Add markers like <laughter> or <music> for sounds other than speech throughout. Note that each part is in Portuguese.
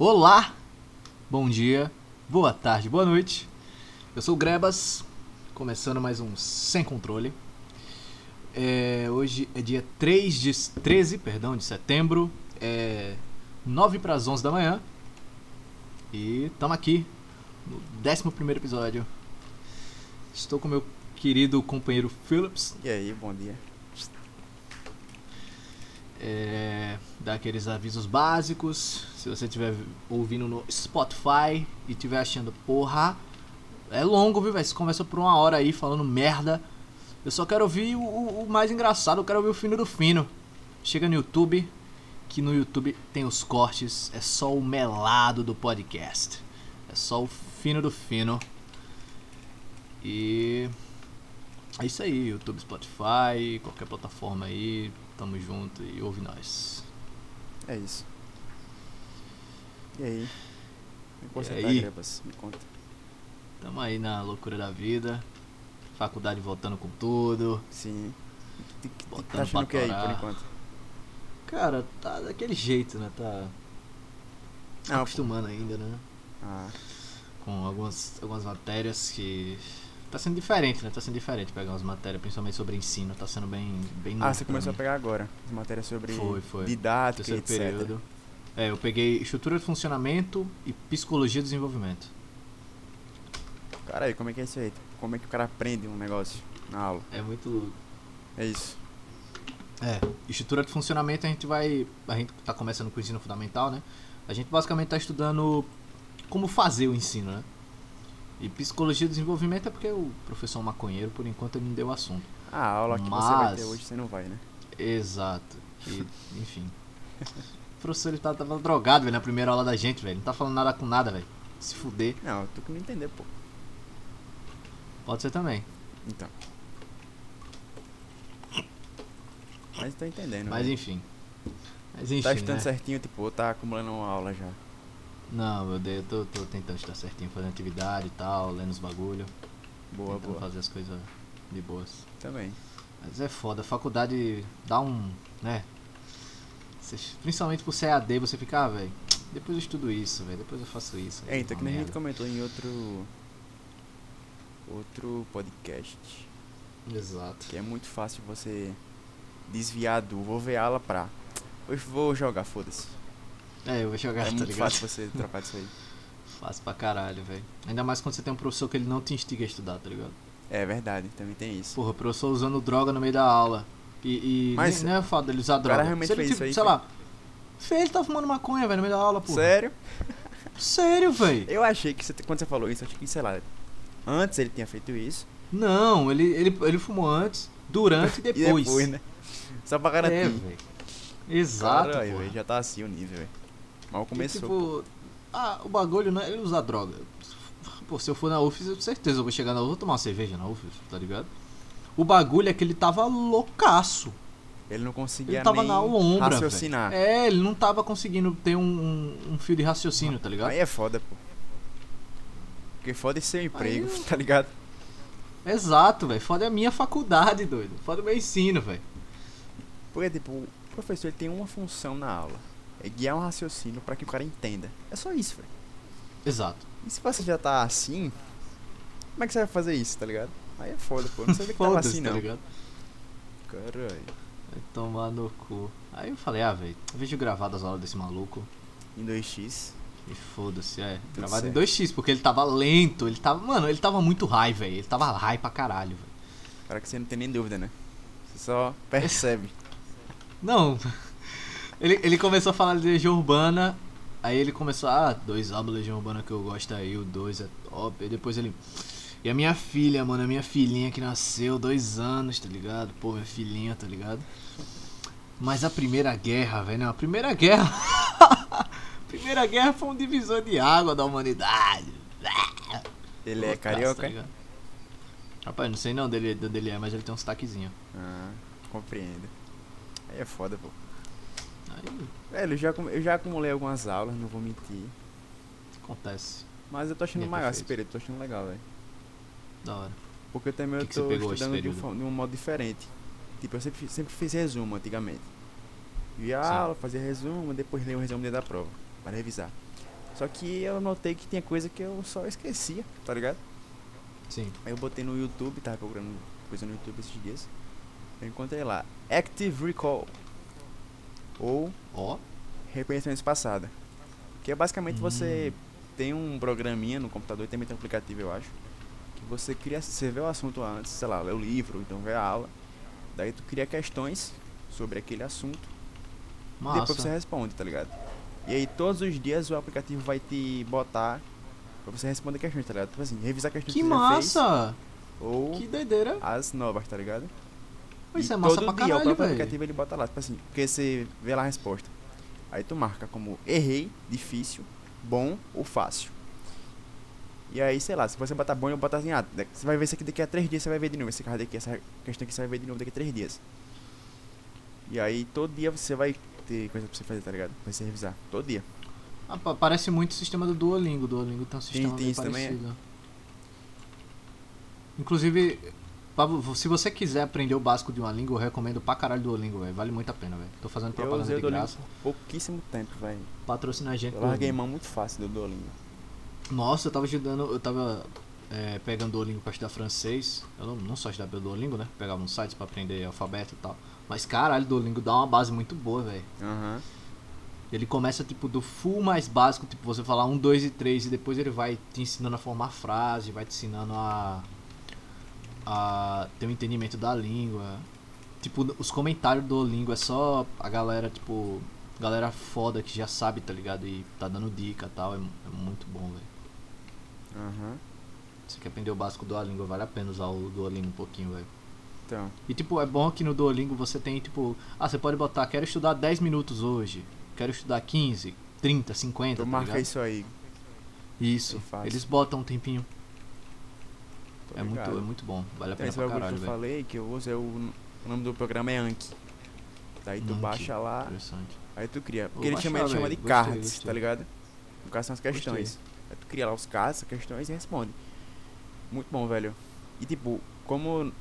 Olá, bom dia, boa tarde, boa noite. Eu sou o Grebas, começando mais um Sem Controle. É, hoje é dia 3 de, 13 perdão, de setembro, é 9 para as 11 da manhã. E estamos aqui no 11 episódio. Estou com meu querido companheiro Phillips. E aí, bom dia. É, dar aqueles avisos básicos. Se você estiver ouvindo no Spotify e estiver achando, porra, é longo, viu, velho? Você começa por uma hora aí falando merda. Eu só quero ouvir o, o, o mais engraçado, eu quero ouvir o fino do fino. Chega no YouTube, que no YouTube tem os cortes, é só o melado do podcast. É só o fino do fino. E é isso aí, YouTube, Spotify, qualquer plataforma aí, tamo junto e ouve nós. É isso. E aí? Me E aí? Grebas? Me conta. Tamo aí na loucura da vida. Faculdade voltando com tudo. Sim. T- Botando Tá achando o que aí, pra por enquanto? Cara, tá daquele jeito, né? Tá Ah, pô. acostumando ainda, né? Ah, Com algumas, algumas matérias que. Tá sendo diferente, né? Tá sendo diferente pegar umas matérias, principalmente sobre ensino. Tá sendo bem. bem ah você começou a pegar agora. As matérias sobre Foi, foi. didática Terceiro etc. período. É, eu peguei estrutura de funcionamento e psicologia do desenvolvimento. Caralho, como é que é isso aí? Como é que o cara aprende um negócio na aula? É muito É isso. É, estrutura de funcionamento a gente vai. A gente tá começando com o ensino fundamental, né? A gente basicamente tá estudando como fazer o ensino, né? E psicologia de desenvolvimento é porque o professor maconheiro, por enquanto, ele não deu assunto. Ah, a aula que você vai ter Mas- hoje você não vai, né? Exato. E, enfim. O professor ele tá, tava drogado, velho, na primeira aula da gente, velho. Não tá falando nada com nada, velho. Se fuder. Não, eu tô querendo entender, pô. Pode ser também. Então. Mas tô entendendo. Mas velho. enfim. Mas enfim. Tá estudando né? certinho, tipo, tá acumulando uma aula já. Não, meu Deus, eu tô, tô tentando estudar certinho, fazendo atividade e tal, lendo os bagulho. Boa, tentando boa. fazer as coisas de boas. Também. Mas é foda, a faculdade dá um. né? Principalmente por ser AD, você fica, ah, velho, depois eu estudo isso, velho, depois eu faço isso. É, então que nem a gente comentou em outro. Outro podcast. Exato. Que é muito fácil você desviar do vou ver aula pra. Hoje vou jogar, foda-se. É, eu vou jogar, É tá muito ligado? fácil você trocar disso aí. <laughs> Fácil pra caralho, velho. Ainda mais quando você tem um professor que ele não te instiga a estudar, tá ligado? É verdade, também tem isso. Porra, o professor usando droga no meio da aula. E, e Mas nem, nem é foda dele usar droga. realmente Se ele, fez tipo, isso aí, sei foi? lá. Fez, ele tá fumando maconha, velho, no meio da aula, pô. Sério? Sério, velho. Eu achei que você, quando você falou isso, eu achei que, sei lá, antes ele tinha feito isso. Não, ele, ele, ele fumou antes, durante e <laughs> depois. E depois, né? Só pra garantir. É, velho. Exato, Caralho, já tá assim o nível, velho. Mal E, começou. tipo, ah, o bagulho não é ele usar droga. Pô, se eu for na UFES, eu com certeza eu vou chegar na UFES, vou tomar uma cerveja na UFES, tá ligado? O bagulho é que ele tava loucaço. Ele não conseguia Ele tava na lombra, raciocinar. velho. É, ele não tava conseguindo ter um, um, um fio de raciocínio, tá ligado? Aí é foda, pô. Porque foda é seu emprego, eu- <laughs> tá ligado? Exato, velho. Foda é a minha faculdade, doido. Foda é o meu ensino, velho. Porque, tipo, o professor ele tem uma função na aula. É guiar um raciocínio pra que o cara entenda. É só isso, velho. Exato. E se você já tá assim, como é que você vai fazer isso, tá ligado? Aí é foda, pô. Não sabia que tava assim, tá não. ligado? Caralho. Vai tomar no cu. Aí eu falei, ah, velho, vejo gravado as aulas desse maluco. Em 2x. E foda-se, é. Tudo Gravado em certo. 2x, porque ele tava lento, ele tava. Mano, ele tava muito high, velho. Ele tava high pra caralho, velho. Para que você não tem nem dúvida, né? Você só percebe. <laughs> Não. Ele, ele começou a falar de Legião Urbana. Aí ele começou, ah, dois álbuns de Legião Urbana que eu gosto aí, o dois é top. Aí depois ele. E a minha filha, mano, a minha filhinha que nasceu dois anos, tá ligado? Pô, minha filhinha, tá ligado? Mas a primeira guerra, velho, a primeira guerra. <laughs> a primeira guerra foi um divisor de água da humanidade. Ele é Loucaço, carioca? tá ligado? Rapaz, não sei não dele, de onde ele é, mas ele tem um sotaquezinho. Ah, compreendo. Aí é foda, pô. Velho, eu já, eu já acumulei algumas aulas, não vou mentir. acontece. Mas eu tô achando é maior esse período, tô achando legal, velho. Da hora. Porque também Que eu tô estudando de um, de um modo diferente. Tipo, eu sempre, sempre fiz resumo antigamente. Via Sim. aula, fazia resumo, depois lia o resumo dentro da prova, para revisar. Só que eu notei que tinha coisa que eu só esquecia, tá ligado? Sim. Aí eu botei no YouTube, tava procurando coisa no YouTube esses dias. Eu encontrei lá, Active Recall. Ou Ó. reconhecimento. Que é basicamente você Hum. tem um programinha no computador e também tem um aplicativo, eu acho. Que você cria, você vê o assunto antes, sei lá, lê o livro, então vê a aula. Daí tu cria questões sobre aquele assunto e Massa. depois você responde, tá ligado? E aí todos os dias o aplicativo vai te botar pra você responder questões, tá ligado? Tipo assim, revisar questões Que que você já fez massa! ou Que doideira. as novas, tá ligado? Isso E é massa todo pra dia o caralho, próprio velho. aplicativo ele bota lá, tipo assim, porque você vê lá a resposta. Aí tu marca como errei, difícil, bom ou fácil. E aí, sei lá, se você botar bom, eu botar assim, ah, você vai ver isso aqui daqui a três dias, você vai ver de novo esse card aqui, essa questão aqui você vai ver de novo daqui a três dias. E aí todo dia você vai ter coisa pra você fazer, tá ligado? Pra você revisar. Todo dia. Ah, pa- parece muito o sistema do Duolingo. O Duolingo tem um sistema tem bem isso também, é? parecido. Inclusive, se você quiser aprender o básico de uma língua, eu recomendo pra caralho o Duolingo, velho. Vale muito a pena, velho. Tô fazendo Eu propaganda o de graça. pouquíssimo tempo, velho. Patrocina a gente. Eu larguei mão muito fácil do Duolingo. Nossa, eu tava ajudando, eu tava é, pegando Duolingo pra estudar francês. Eu não, não só estudava pelo Duolingo, né? Pegava uns sites pra aprender alfabeto e tal. Mas caralho, o Duolingo dá uma base muito boa, velho. Aham. Ele começa tipo do full mais básico, tipo você falar um, dois e três, e depois ele vai te ensinando a formar frase, vai te ensinando a, a ter um entendimento da língua. Tipo, os comentários do Duolingo é só a galera, tipo, galera foda que já sabe, tá ligado? E tá dando dica e tal, é, é muito bom, velho. Aham. Você quer aprender o básico do Duolingo, vale a pena usar o Duolingo um pouquinho, velho. Então. E tipo, é bom que no Duolingo você tem tipo, ah, você pode botar, quero estudar 10 minutos hoje, quero estudar 15, 30, 50, Tu tá marca ligado? isso aí. Isso, fácil. eles botam um tempinho. Tô É muito, é muito bom, vale a pena esse pra caralho, que eu falei que eu uso, é o, o nome do programa é Anki. Daí tu Anki, baixa lá, Interessante. aí tu cria. Vou Porque ele chama, ele chama de. Gostei, cards, gostei. tá ligado? No caso são as questões. Aí tu cria lá os cards, as questões e responde. Muito bom, velho. E tipo, como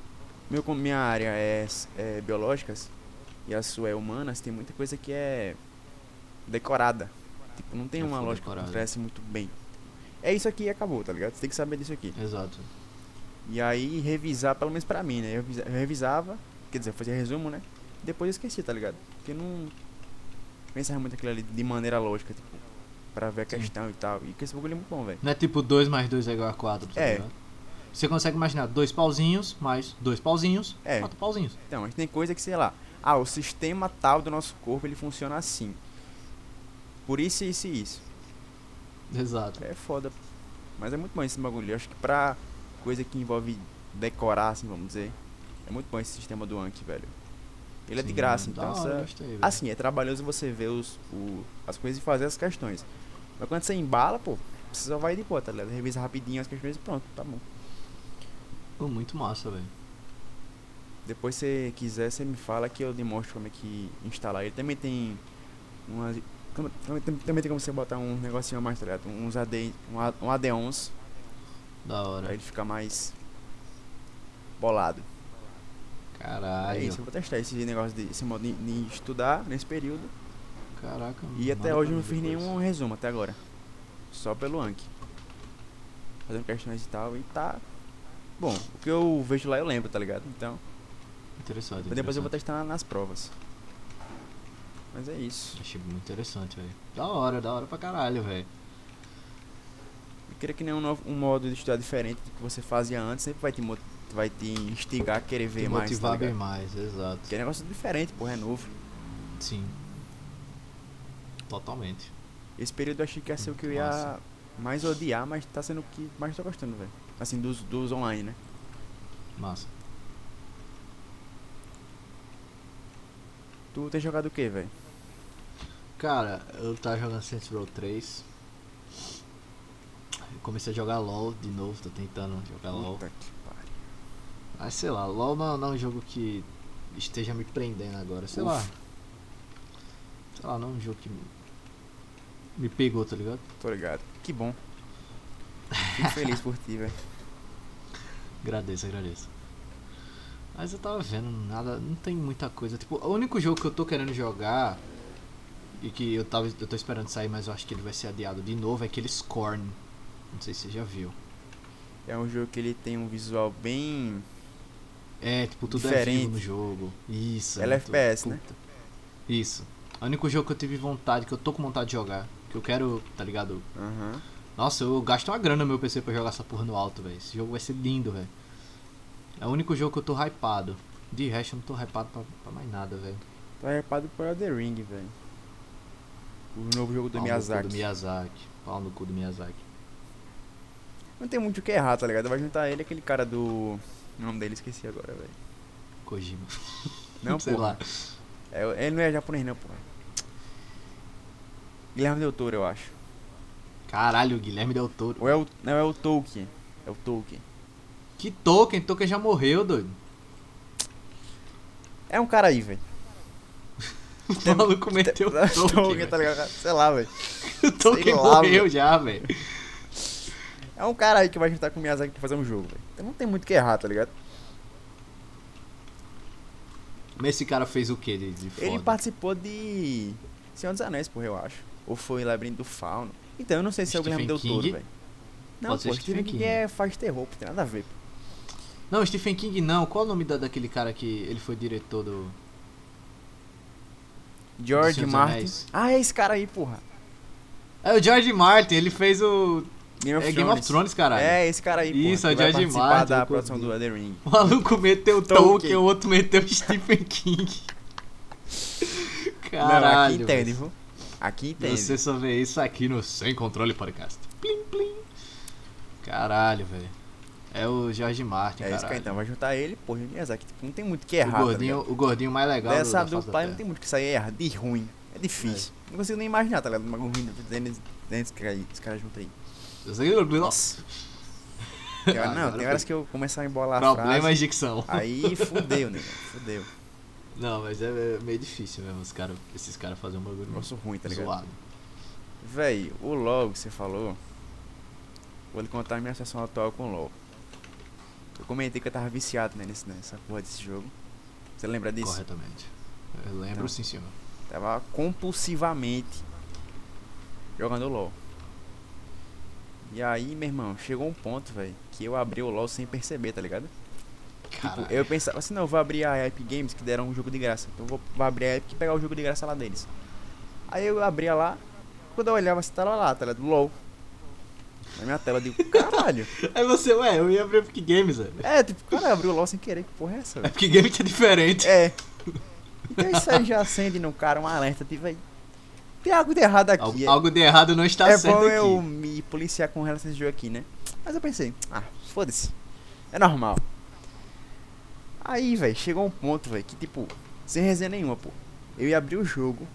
meu, como minha área é, é biológicas e a sua é humanas, tem muita coisa que é decorada. Tipo, não tem É uma lógica que decorada. acontece muito bem. É isso aqui e acabou, tá ligado? Você tem que saber disso aqui. Exato. E aí revisar, pelo menos pra mim, né? Eu revisa- eu revisava, quer dizer, eu fazia resumo, né? Depois eu esqueci, tá ligado? Porque não pensava muito aquilo ali de maneira lógica, tipo, pra ver a Sim. questão e tal. E que esse bagulho é muito bom, velho. Não é tipo 2 mais 2 é igual a 4, tá É. ligado? Você consegue imaginar dois pauzinhos mais dois pauzinhos, É. quatro pauzinhos. Então, mas tem coisa que, sei lá, ah, o sistema tal do nosso corpo, ele funciona assim. Por isso, isso e isso. Exato. É foda. Mas é muito bom esse bagulho. Eu acho que pra coisa que envolve decorar, assim, vamos dizer, é muito bom esse sistema do Anki, velho. Ele é de Sim, graça, então hora, você- gostei. Assim, é trabalhoso você ver os, o- as coisas e fazer as questões. Mas quando você embala, pô, você só vai de boa, tá ligado? Revisa rapidinho as questões e pronto, tá bom. Pô, muito massa, velho. Depois se você quiser, você me fala que eu demonstro como é que instalar. Ele também tem umas. tam- Também, tam- também tem como você botar um negocinho mais, tá ligado? Uns AD, um AD11, Da pra hora. ele ficar mais bolado. Caralho. É isso, eu vou testar esse negócio de esse modo de, de estudar nesse período. Caraca, E até hoje pra eu não fiz depois. nenhum resumo até agora. Só pelo Anki. Fazendo questões e tal. E tá. Bom, o que eu vejo lá eu lembro, tá ligado? Então. Interessante. Mas depois eu vou testar nas provas. Mas é isso. Achei muito interessante, velho. Da hora, da hora pra caralho, velho. Queria que nenhum novo, um modo de estudar diferente do que você fazia antes sempre vai te, vai te instigar a querer ver Te mais. Tá motivar bem ligado? mais, exato. Que é negócio diferente, porra, é novo. Sim. Totalmente. Esse período eu achei que ia ser o que eu ia mais odiar, mas tá sendo o que mais tô gostando, velho. Assim, dos, dos online, né? Massa. Tu tem jogado o que, velho? Cara, eu tava jogando Saints Row 3. Comecei a jogar LOL de novo, tô tentando jogar LOL. Puta que pariu. Mas sei lá, LOL não, não é um jogo que esteja me prendendo agora, sei lá. Sei lá, não é um jogo que me, me pegou, tá ligado? Tô ligado. Que bom. Fico feliz por ti, velho. <laughs> Agradeço, agradeço. Mas eu tava vendo, nada, não tem muita coisa. Tipo, o único jogo que eu tô querendo jogar. e que eu, tava, eu tô esperando sair, mas eu acho que ele vai ser adiado de novo, é aquele Scorn. Não sei se você já viu. É um jogo que ele tem um visual bem. É, tipo, tudo é Diferente. vivo no jogo. Isso. Ela é FPS, né? puta. Isso. O único jogo que eu tive vontade, que eu tô com vontade de jogar, que eu quero, tá ligado? Aham. Nossa, eu gasto uma grana no meu PC pra jogar essa porra no alto, velho. Esse jogo vai ser lindo, velho. É o único jogo que eu tô hypado. De resto, eu não tô hypado pra, pra mais nada, velho. Tá hypado por Elden Ring, velho. O novo jogo do Pau no cu Miyazaki. do Miyazaki. Pau no cu do Miyazaki. Não tem muito o que errar, tá ligado? Vai juntar ele aquele cara do. O nome dele esqueci agora, velho. Kojima. Não, <laughs> sei porra. lá. É, ele não é japonês, não, porra. Guilherme Del Toro, eu acho. Caralho, Guilherme Del Toro. Ou é o. Não, é o Tolkien. É o Tolkien. Que Tolkien? Tolkien já morreu, doido. É um cara aí, velho. <laughs> O maluco meteu <laughs> o Tolkien. Tá ligado? Sei lá, velho. O Tolkien lá, morreu já, velho. É um cara aí que vai juntar com o Miyazaki pra fazer um jogo, velho. Então não tem muito o que errar, tá ligado? Mas esse cara fez o que de, de foda? Ele participou de Senhor dos Anéis, porra, eu acho. Ou foi Labirinto do Fauno. Então, eu não sei se é o Guilherme Del Toro, King? velho. Não, Pode pô, Stephen Stephen King King. é, faz terror, pô, tem nada a ver. pô. Não, Stephen King não. Qual o nome da, daquele cara que ele foi diretor do. George Martin. Ah, é esse cara aí, porra. É o George Martin, ele fez o. Game of é Game of Thrones, caralho. É, esse cara aí. Isso, é que o George Martin, da produção do Ring. O maluco meteu o Tolkien. Tolkien, o outro meteu o Stephen King. <laughs> Não, aqui Caralho. entende, viu? Aqui entende. Você só vê isso aqui no Sem Controle Podcast. Plim, plim. Caralho, velho. É o George Martin, É isso que caralho. então, vai juntar ele, e o Miyazaki. Tipo, não tem muito o que o, errar, tá gordinho, ligado? o gordinho mais legal do, Dessa face dupla não tem muito o que sair errado, de ruim. É difícil. Não consigo nem imaginar, tá ligado? Uma ruim dentro cara, esse cara junto aí. Nossa. Tem hora- não, agora tem horas que eu começar a embolar a Problemas frase. de dicção. Aí fudeu, né? Fudeu. Não, mas é meio difícil mesmo os cara, esses caras fazerem um bagulho Negócio ruim, tá ligado? zoado. Véi, o LoL que você falou. Vou lhe contar a minha situação atual com o LoL. Eu comentei que eu tava viciado né, nesse, nessa porra desse jogo. Você lembra disso? Corretamente. Eu lembro Então. sim, senhor. Tava compulsivamente jogando LoL. E aí, meu irmão, chegou um ponto, velho, que eu abri o LoL sem perceber, tá ligado? Tipo, eu pensava assim, não, eu vou abrir a Epic Games que deram um jogo de graça. Então eu vou, vou abrir a Epic e pegar o jogo de graça lá deles. Aí eu abria lá, quando eu olhava, você tava lá, tá ligado? LoL. Na minha tela, eu digo, <laughs> caralho. Aí você, ué, eu ia abrir Epic Games, velho. É, tipo, cara, abriu o LoL sem querer, que porra é essa, velho? Epic Games é diferente. É. <laughs> Então isso aí já acende no cara um alerta, tipo, aí. Tem algo de errado aqui. Algo, é- algo de errado não está é certo bom aqui. eu me policiar com relação a esse jogo aqui, né? Mas eu pensei, ah, foda-se. É normal. Aí, velho, chegou um ponto, velho, que tipo, sem resenha nenhuma, pô. Eu ia abrir o jogo,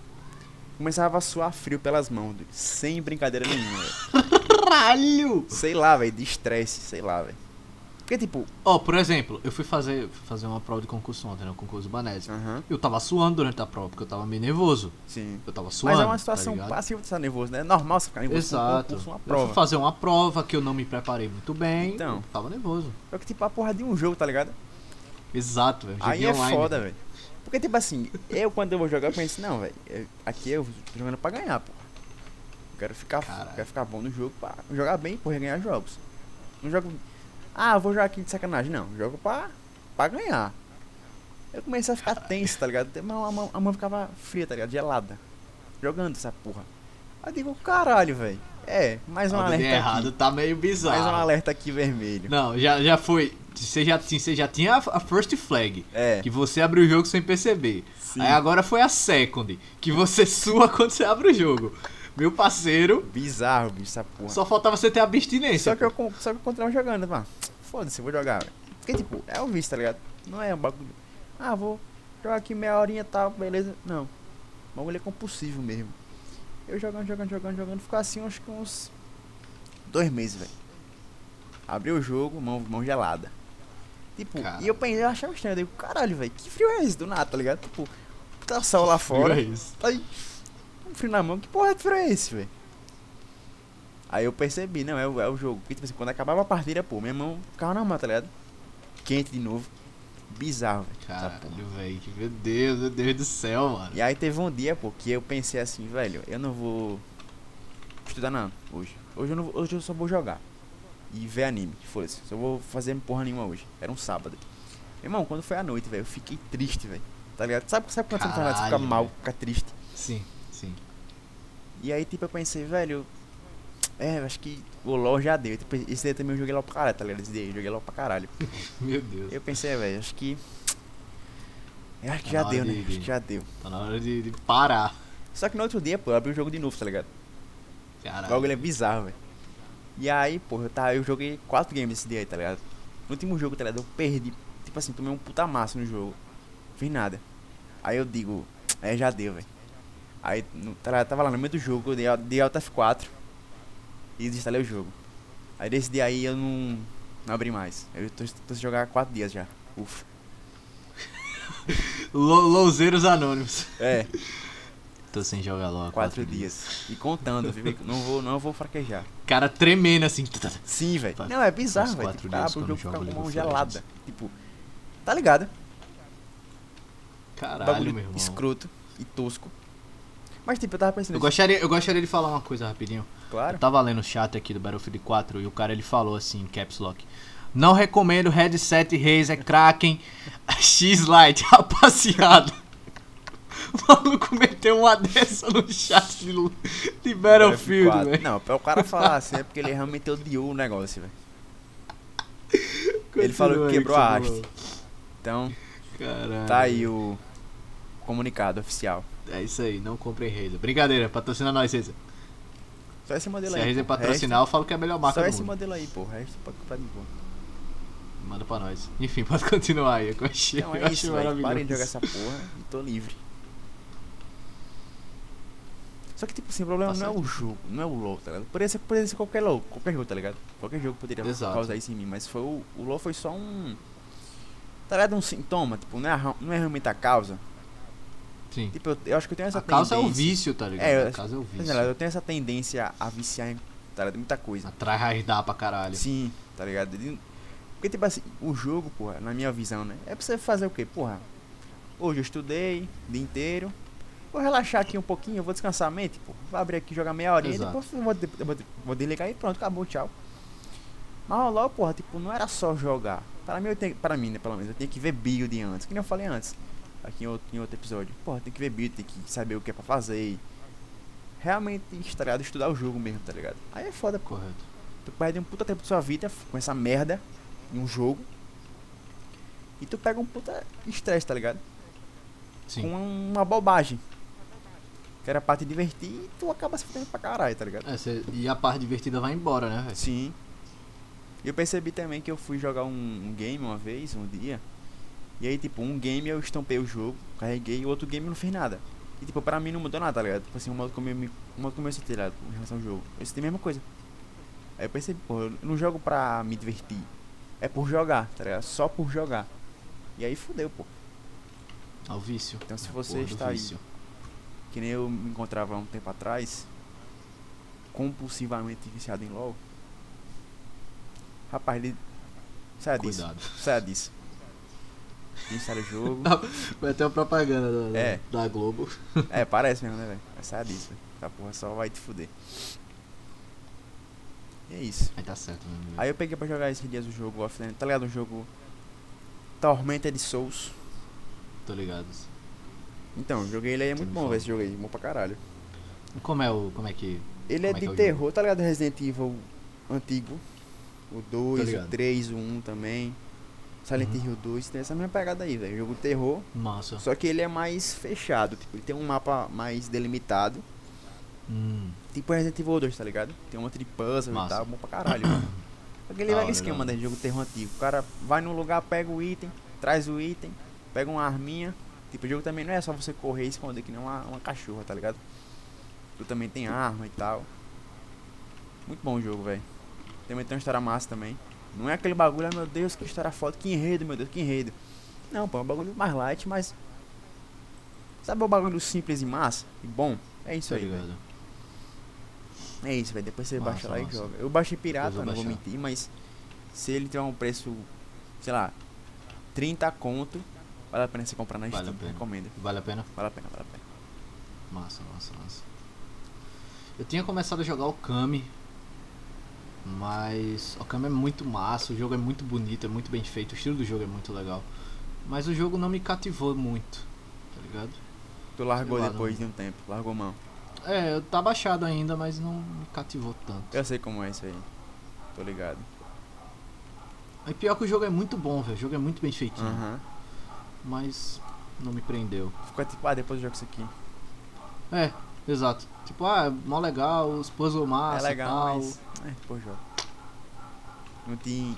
começava a suar frio pelas mãos, sem brincadeira nenhuma, velho. <laughs> Caralho! Sei lá, velho, de estresse, sei lá, velho. Porque, tipo, Ó, por exemplo, eu fui fazer, fui fazer uma prova de concurso ontem, né? O concurso do Banese. aham, Eu tava suando durante a prova, porque eu tava meio nervoso. sim. Eu tava suando. Mas é uma tá situação ligado? passiva de estar nervoso, né? É normal você ficar nervoso com um Exato. concurso, uma Eu prova. fui fazer uma prova que eu não me preparei muito bem. Então. eu tava nervoso. Só que, tipo, a porra de um jogo, tá ligado? Exato, velho. Aí é online. foda, velho. Porque, tipo assim, eu quando eu vou jogar, eu penso, não, velho, eu- aqui eu tô jogando pra ganhar, pô. Eu quero ficar, Caralho. quero ficar bom no jogo pra jogar bem, porra, e ganhar jogos. Não jogo. Ah, vou jogar aqui de sacanagem. Não, jogo pra, pra ganhar. Eu comecei a ficar tenso, tá ligado? A mão, a, mão, a mão ficava fria, tá ligado? Gelada. Jogando essa porra. Aí eu digo, caralho, velho. É, mais um Algo alerta errado aqui. tá meio bizarro. Mais um alerta aqui vermelho. Não, já, já foi. Você já, tinha- você já tinha a a first flag, É. que você abre o jogo sem perceber. Sim. Aí agora foi a second, que você <laughs> sua quando você abre o jogo. Meu parceiro, Bizarro, bicho, essa porra. só faltava você ter abstinência. Só que eu, só que eu continuava jogando, mano. Foda-se, eu vou jogar, velho. Porque, tipo, é o vício, tá ligado? Não é um bagulho. Ah, vou jogar aqui meia horinha e tal, beleza. Não. O bagulho é compulsivo mesmo. Eu jogando, jogando, jogando, jogando. Ficou assim, acho que uns. Dois meses, velho. Abri o jogo, mão, mão gelada. Tipo, Cara. e eu pensei, eu achava estranho. Eu digo, caralho, velho, que frio é esse do nada, tá ligado? Tipo, tá sol lá fora. É isso. Aí, um frio na mão, que porra de frio é esse, velho? Aí eu percebi, não, é o, é o jogo. Porque, tipo assim, quando acabava a partida, pô, minha mão ficava na mão, tá ligado? Quente de novo. Bizarro, velho. Caralho, velho. Meu Deus, meu Deus do céu, mano. E aí teve um dia, pô, que eu pensei assim, velho, eu não vou estudar não, hoje. Hoje eu, não, hoje eu só vou jogar. E ver anime, foda-se. Só vou fazer porra nenhuma hoje. Era um sábado. Meu irmão, quando foi à noite, velho, eu fiquei triste, velho. Tá ligado? Sabe, sabe quando você fala, você fica Caralho, mal, fica triste? Sim. E aí, tipo, eu pensei, velho. É, acho que o LOL já deu. Tipo, esse daí também eu joguei LOL pra caralho, tá ligado? Esse daí eu joguei LOL pra caralho. <laughs> Meu Deus. Eu pensei, velho, acho que. Eu acho que Tá já deu, né? de- Acho que já deu. Tá na hora de, de parar. Só que no outro dia, pô, eu abri o jogo de novo, tá ligado? O Caralho. bagulho é bizarro, velho. E aí, pô, eu, tava, eu joguei quatro games esse dia aí, tá ligado? No último jogo, tá ligado? Eu perdi. Tipo assim, tomei um puta massa no jogo. Fiz nada. Aí eu digo, é, já deu, velho. Aí, tá ligado? tava lá no meio do jogo, dei, dei Alt F4 e desinstalei o jogo. Aí desse dia aí eu não, não abri mais. Eu tô, tô sem jogar há quatro dias já. Ufa. <laughs> Lo- Louzeiros Anônimos. É, Tô sem jogar LOL. há quatro dias. E contando, viu? <laughs> Não vou, não vou fraquejar. Cara tremendo assim. Sim, velho. Não, é bizarro, velho. Tipo, dias abre que o jogo fica com mão gelada. Tipo, tá ligado? Caralho, meu irmão. escroto e tosco. Mas tipo, eu tava pensando Eu assim, gostaria, eu gostaria de falar uma coisa rapidinho. claro. Eu tava lendo o chat aqui do Battlefield 4 e o cara ele falou assim, em caps lock. Não recomendo headset Razer Kraken <laughs> X-Lite, <laughs> rapaziada. O maluco meteu uma dessa no chat de, de Battlefield, F4. velho. Não, pra o cara falar assim é porque ele realmente odiou o negócio, velho. Ele falou que quebrou a você haste. Então. Caralho. tá aí o comunicado oficial. É isso aí, não comprem Razer. Brincadeira, patrocina nós, Razer. Só esse modelo Se a aí. Razer pô. patrocinar, eu falo que é a melhor Resto- marca Só do esse mundo. modelo aí, pô. O resto pode comprar de boa. Manda pra nós. Enfim, <laughs> pode continuar aí. Eu achei, Então eu é achei isso, maravilhoso. Parei de jogar essa porra e tô livre. Só que, tipo assim, o problema Tá não é o jogo, não é o LoL, tá ligado? Poderia ser, poderia ser qualquer LoL, qualquer jogo, tá ligado? Qualquer jogo poderia Exato. causar isso em mim, mas foi o, o LoL foi só um. Tá ligado? Um sintoma, tipo, não é, não é realmente a causa. Sim. Tipo, eu, eu acho que eu tenho essa A causa é o tendência. vício, tá ligado? É, eu a causa é o vício. eu tenho essa tendência a viciar em, tá ligado? Muita coisa. Atrai raidar pra caralho. Sim, tá ligado? Porque, tipo assim, o jogo, porra, na minha visão, né? É pra você fazer o quê? Porra, hoje eu estudei o dia inteiro. Vou relaxar aqui um pouquinho, eu vou descansar a mente, pô. Vou abrir aqui, jogar meia horinha, Exato. depois eu vou, eu vou, vou desligar e pronto, acabou, tchau. Mas o LoL, porra, tipo, não era só jogar. Para mim, eu tenho, para mim, né, pelo menos, eu tinha que ver build antes, que nem eu falei antes, aqui em outro, em outro episódio. Porra, tem que ver build, tem que saber o que é pra fazer. Realmente, tá ligado? Estudar o jogo mesmo, tá ligado? Aí é foda, pô. Correto. Tu perde um puta tempo da sua vida com essa merda em um jogo. E tu pega um puta estresse, tá ligado? Sim. Com uma bobagem. Que era pra te divertir e tu acaba se fudendo pra caralho, tá ligado? É, cê- e a parte divertida vai embora, né, velho? Sim. E eu percebi também que eu fui jogar um, um game uma vez, um dia. E aí, tipo, um game eu estampei o jogo, carreguei, e o outro game não fiz nada. E, tipo, pra mim não mudou nada, tá ligado? Tipo assim, o modo como eu, me, o modo como eu senti, tá? Em relação ao jogo. Eu senti a mesma coisa. Aí eu percebi, pô, eu não jogo pra me divertir. É por jogar, tá ligado? Só por jogar. E aí fudeu, pô. Ao vício. Então, se É você porra está aí-. Que nem eu me encontrava há um tempo atrás, compulsivamente viciado em LOL. Rapaz, ele. Sai disso. Cuidado. Sai disso. Instala o jogo. Vai ter uma propaganda da, É. da Globo. é, parece mesmo, né, velho? Mas sai disso, velho. Essa porra só vai te fuder. E é isso. Aí tá certo, meu amigo. Aí eu peguei pra jogar esses dias o jogo offline, tá ligado? O jogo Tormented Souls. Tô ligado. Então, joguei ele aí, é muito bom ver esse jogo aí, bom pra caralho. Como é o. Como é que. Ele é é de é terror, tá ligado? Resident Evil antigo. O 2, o ligado. 3, o 1 também. Silent Uhum. Hill 2 tem essa mesma pegada aí, velho. Jogo terror. Massa. Só que ele é mais fechado, tipo, ele tem um mapa mais delimitado. Hum. Tipo Resident Evil 2, tá ligado? Tem um monte de puzzle Massa. e tal, bom pra caralho. mano. <clears throat> Aquele Da velho esquema, né? de Jogo terror antigo. O cara vai num lugar, pega o item, traz o item, pega uma arminha. Tipo, o jogo também não é só você correr e esconder que nem uma, uma cachorra, tá ligado? Tu também tem arma e tal. Muito bom o jogo, velho. Também tem uma história massa também. Não é aquele bagulho, ah, meu Deus, que história foda, que enredo, meu Deus, que enredo. Não, pô, é um bagulho mais light, mas. Sabe o bagulho simples e massa? E bom? É isso aí, velho. É isso, velho. Depois você Massa, baixa lá e massa. joga. Eu baixei pirata, eu não vou mentir, mas se ele tiver um preço, sei lá, 30 conto. Vale a pena você comprar na Vale Steam. Recomendo. Vale a pena? Vale a pena, vale a pena. Massa, massa, massa. Eu tinha começado a jogar o Kami, mas o Kami é muito massa, o jogo é muito bonito, é muito bem feito, o estilo do jogo é muito legal. Mas o jogo não me cativou muito, tá ligado? Tu largou lá, depois não- de um tempo. Largou mão. É, tá baixado ainda, mas não me cativou tanto. Eu sei como é isso aí. Tô ligado. E pior que o jogo é muito bom, velho. O jogo é muito bem feitinho, mas não me prendeu. Ficou tipo, ah, depois eu jogo isso aqui. É, exato. Tipo, ah, é mó legal, os puzzles massa é legal, tal. mas. É, depois jogo. Não te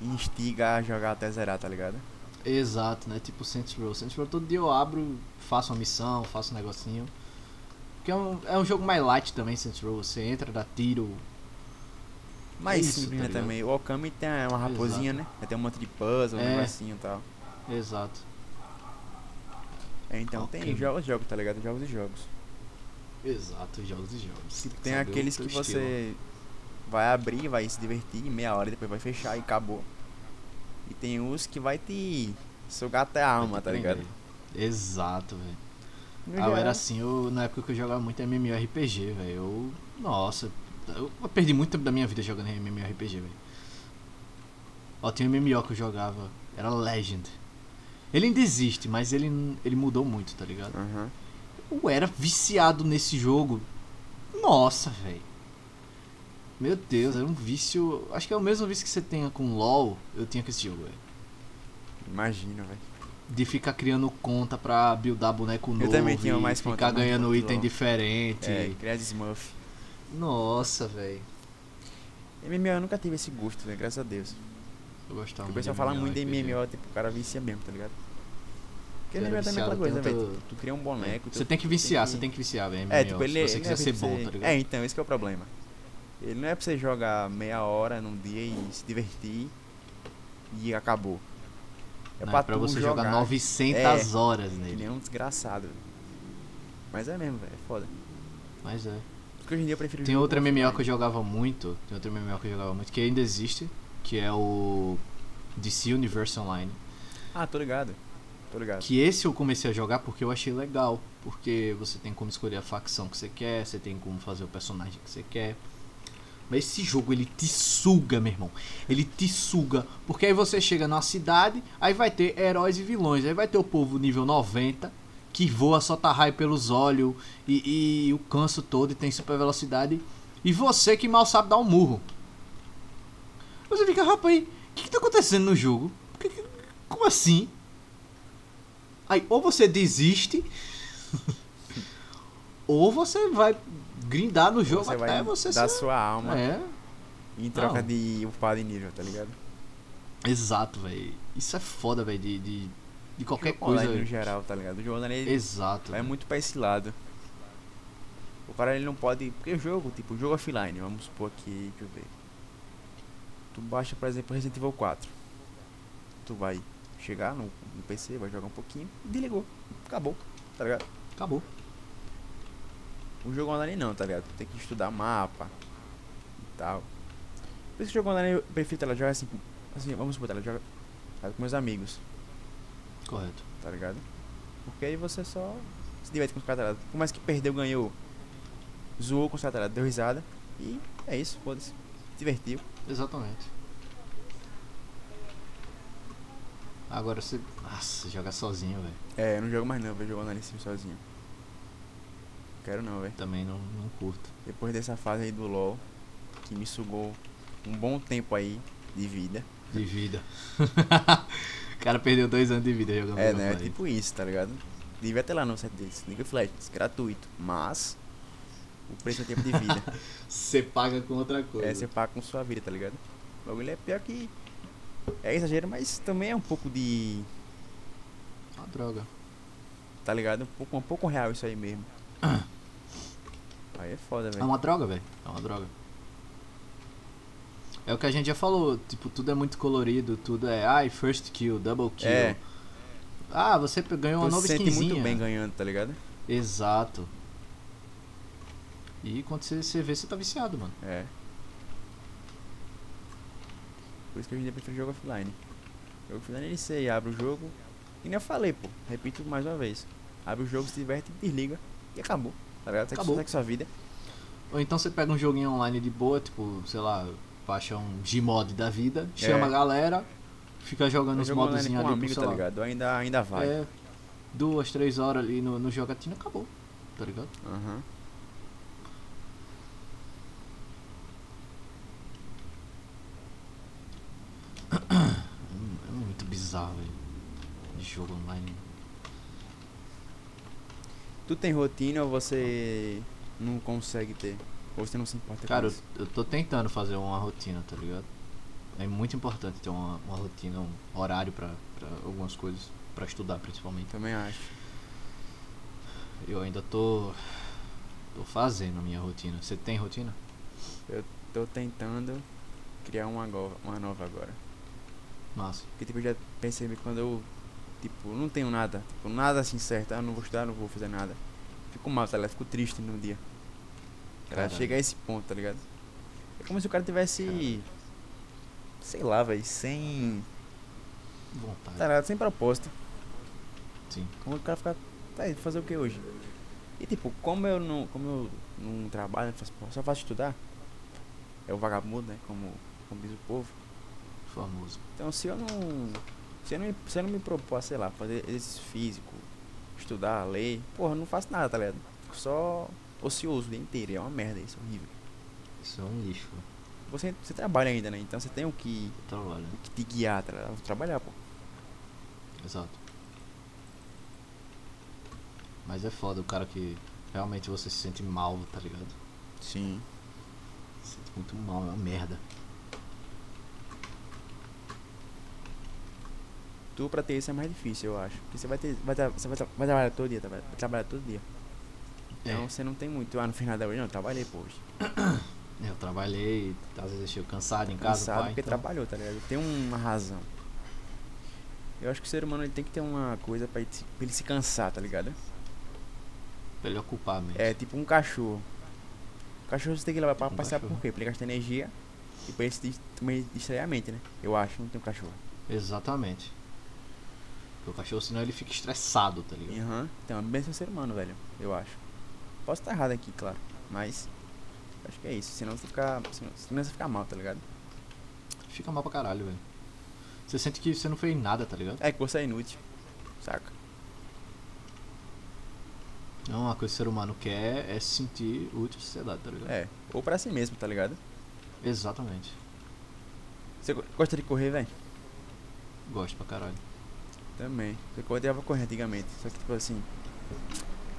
instiga a jogar até zerar, tá ligado? Exato, né? Tipo Saints Row. Saints Row todo dia eu abro, faço uma missão, faço um negocinho. Porque é um, é um jogo mais light também, Saints Row. Você entra, dá tiro. Mas isso, simples, tá né, também. O Okami tem uma raposinha, né? Aí Tem um monte de puzzle, um É. negocinho e tal. Exato. É, então tem jogos, jogos, tá ligado? Jogos e jogos. Exato, jogos e jogos. Tem o aqueles que estilo. você vai abrir, vai se divertir meia hora e depois vai fechar e acabou. E tem uns que vai te sugar até a alma, tá ligado? Exato, velho. Ah, eu era assim, eu, na época que eu jogava muito MMORPG, velho. Eu. Nossa, eu, perdi muito tempo da minha vida jogando MMORPG, velho. Ó, tinha um MMO que eu jogava, era Legend. Ele ainda existe, mas ele, ele mudou muito, tá ligado? Aham. Eu era viciado nesse jogo. Nossa, velho. Meu Deus, era um vício. Acho que é o mesmo vício que você tem com LOL, eu tinha com esse jogo, velho. Imagino, velho. De ficar criando conta pra buildar boneco novo. também tinha e mais Ficar conta, mais ganhando item LoL. diferente. É, criar Smurf. Nossa, velho. MMO eu nunca tive esse gosto, velho, graças a Deus. Eu gostava Porque o muito pessoal fala muito de. MMO, tipo, o cara vicia mesmo, tá ligado? Porque também é aquela coisa, velho. Tu, tu cria um boneco. Você tem que viciar, você tem que viciar, velho. É, MMO, tipo, ele, se você ele quiser é ser pra bom, você- tá ligado? É, então, esse que é o problema. Ele não é pra você jogar meia hora num dia e se divertir e acabou. É Não, pra, é pra você jogar jogar 900 horas que nele. nem um desgraçado. Mas é mesmo, velho, é foda. Mas é. Porque hoje em dia eu prefiro Tem outra MMO que eu jogava muito. Tem outra MMO que eu jogava muito, que ainda existe, que é o DC Universe Online. Ah, tô ligado. Tô ligado. Que esse eu comecei a jogar porque eu achei legal. Porque você tem como escolher a facção que você quer, você tem como fazer o personagem que você quer. Mas esse jogo ele te suga, meu irmão. Ele te suga. Porque aí você chega numa cidade, aí vai ter heróis e vilões. Aí vai ter o povo nível 90, que voa, solta raio pelos olhos e, e o canso todo e tem super velocidade. E você que mal sabe dar um murro. Você fica, rapaz, o que, que tá acontecendo no jogo? Como assim? Aí, ou você desiste, <laughs> ou você vai grindar no jogo você até você dar ser... sua alma É, em troca Não. de upar de nível, tá ligado? exato, velho. Isso é foda, velho, de, de, de qualquer Jogo coisa. no geral, tá ligado? O jogo online Exato. é muito pra esse lado. O cara ele não pode. Porque o jogo, tipo, jogo offline, vamos supor aqui, deixa eu ver. Tu baixa, por exemplo, Resident Evil 4. Tu vai chegar no, no PC, vai jogar um pouquinho, desligou. Acabou, tá ligado? Acabou. O jogo online não, tá ligado? Tem que estudar mapa e tal. Por isso que o jogo online eu prefiro jogar assim, assim, vamos supor, joga sabe, com meus amigos, Correto. tá ligado? Porque aí você só se diverte com os caras, tá? Por mais que perdeu, ganhou, zoou com os caras, tá deu risada e é isso, foda-se. Se Divertiu. Exatamente. Agora você. Nossa, jogar sozinho, velho. É, eu não jogo mais não, eu jogo online assim sozinho. Quero não, velho. Também não, não curto. Depois dessa fase aí do LoL, que me sugou um bom tempo aí de vida. De vida. <laughs> o cara perdeu dois anos de vida jogando É, né? É tipo isso, tá ligado? Devia ter lá no set desse. League of Legends, gratuito. Mas, o preço é tempo de vida. <laughs> Você paga com outra coisa. é, você paga com sua vida, tá ligado? O bagulho é pior que. É exagero, mas também é um pouco de. Uma droga. Tá ligado? Um pouco, um pouco real isso aí mesmo. Aí é foda, É velho. uma droga, velho. É uma droga. É o que a gente já falou, tipo, tudo é muito colorido, tudo é, ai, first kill, double kill. É. Ah, você ganhou uma nova skinzinha. muito bem ganhando, tá ligado? Exato. E quando você, você vê, você tá viciado, mano. É. Por isso que hoje em dia eu prefiro jogo offline. Eu finalizei, abre o jogo. E nem eu falei, pô. Repito mais uma vez. Abre o jogo, se diverte, desliga e acabou. Tá ligado? Segue, Acabou. segue sua vida. Ou então você pega um joguinho online de boa, tipo, sei lá, baixa um Gmod da vida, chama É. a galera, fica jogando Eu jogo online modozinhos com um ali, amigo, sei tá ligado? Ainda, ainda vai. É, duas, três horas ali no, no jogatina, acabou, tá ligado? Aham. É, é velho. De jogo online. Tu tem rotina ou você não consegue ter? Ou você não se importa Cara, com eu, isso? eu tô tentando fazer uma rotina, tá ligado? É muito importante ter uma, uma rotina, um horário pra, pra algumas coisas, pra estudar principalmente. Também acho. Eu ainda tô. tô fazendo a minha rotina. Você tem rotina? Tô tentando criar uma, uma nova agora. Massa. Porque tipo, eu já percebi quando eu, tipo, não tenho nada, tipo, nada assim certo, ah, eu não vou estudar, não vou fazer nada. Fico mal, tá ligado? Fico triste no dia. Tá ligado? Caralho. Chega a esse ponto, tá ligado? É como se o cara tivesse. Sei lá, velho, sem. Vontade. Tá ligado? Sem propósito. Sim. Como o cara fica. Tá aí, fazer o que hoje? E tipo, como eu não. Como eu não trabalho, eu faço- só faço estudar. É o vagabundo, né? Como, como diz o povo. Famoso. Então se eu não. Se eu não, me- se eu não me propor, sei lá, fazer exercício físico, estudar, ler, porra, não faço nada, tá ligado? Fico só ocioso o dia inteiro. É uma merda isso, é horrível. Isso é um lixo. Você, você trabalha ainda, né? Então você tem o que, Trabalho. o que te guiar, tá ligado? Vou trabalhar, pô. Exato. Mas é foda o cara que realmente você se sente mal, tá ligado? Sim. Se sente muito mal, é uma merda. Tu pra ter isso é mais difícil, eu acho. Porque você vai ter. Vai, você vai, vai trabalhar todo dia, vai trabalhar todo dia. Então É. você não tem muito. Ah, no final da hoje, não, eu trabalhei, pô, hoje. <coughs> Eu trabalhei, às vezes eu chego cansado em casa, Cansado pai, porque então- trabalhou, tá ligado? Tem uma razão. Eu acho que o ser humano ele tem que ter uma coisa pra ele se, pra ele se cansar, tá ligado? Pra ele ocupar mesmo. É tipo um cachorro. O cachorro você tem que levar pra Um passear cachorro. por quê? Pra ele gastar energia e pra ele se distrair a mente, né? Eu acho, não tem um cachorro. Exatamente. Porque o cachorro, senão ele fica estressado, tá ligado? Aham. Então, é bem ser humano, velho. Eu acho. Posso estar errado aqui, claro. Mas. Acho que é isso. Senão você fica. Senão, senão você fica mal, tá ligado? Fica mal pra caralho, velho. Você sente que você não fez nada, tá ligado? É que você é inútil. Saca? Não, uma coisa que o ser humano quer é se sentir útil à sociedade, tá ligado? É. Ou pra si mesmo, tá ligado? Exatamente. Você go- gosta de correr, velho? Gosto pra caralho. Também. Eu odiava correr antigamente. Só que, tipo assim.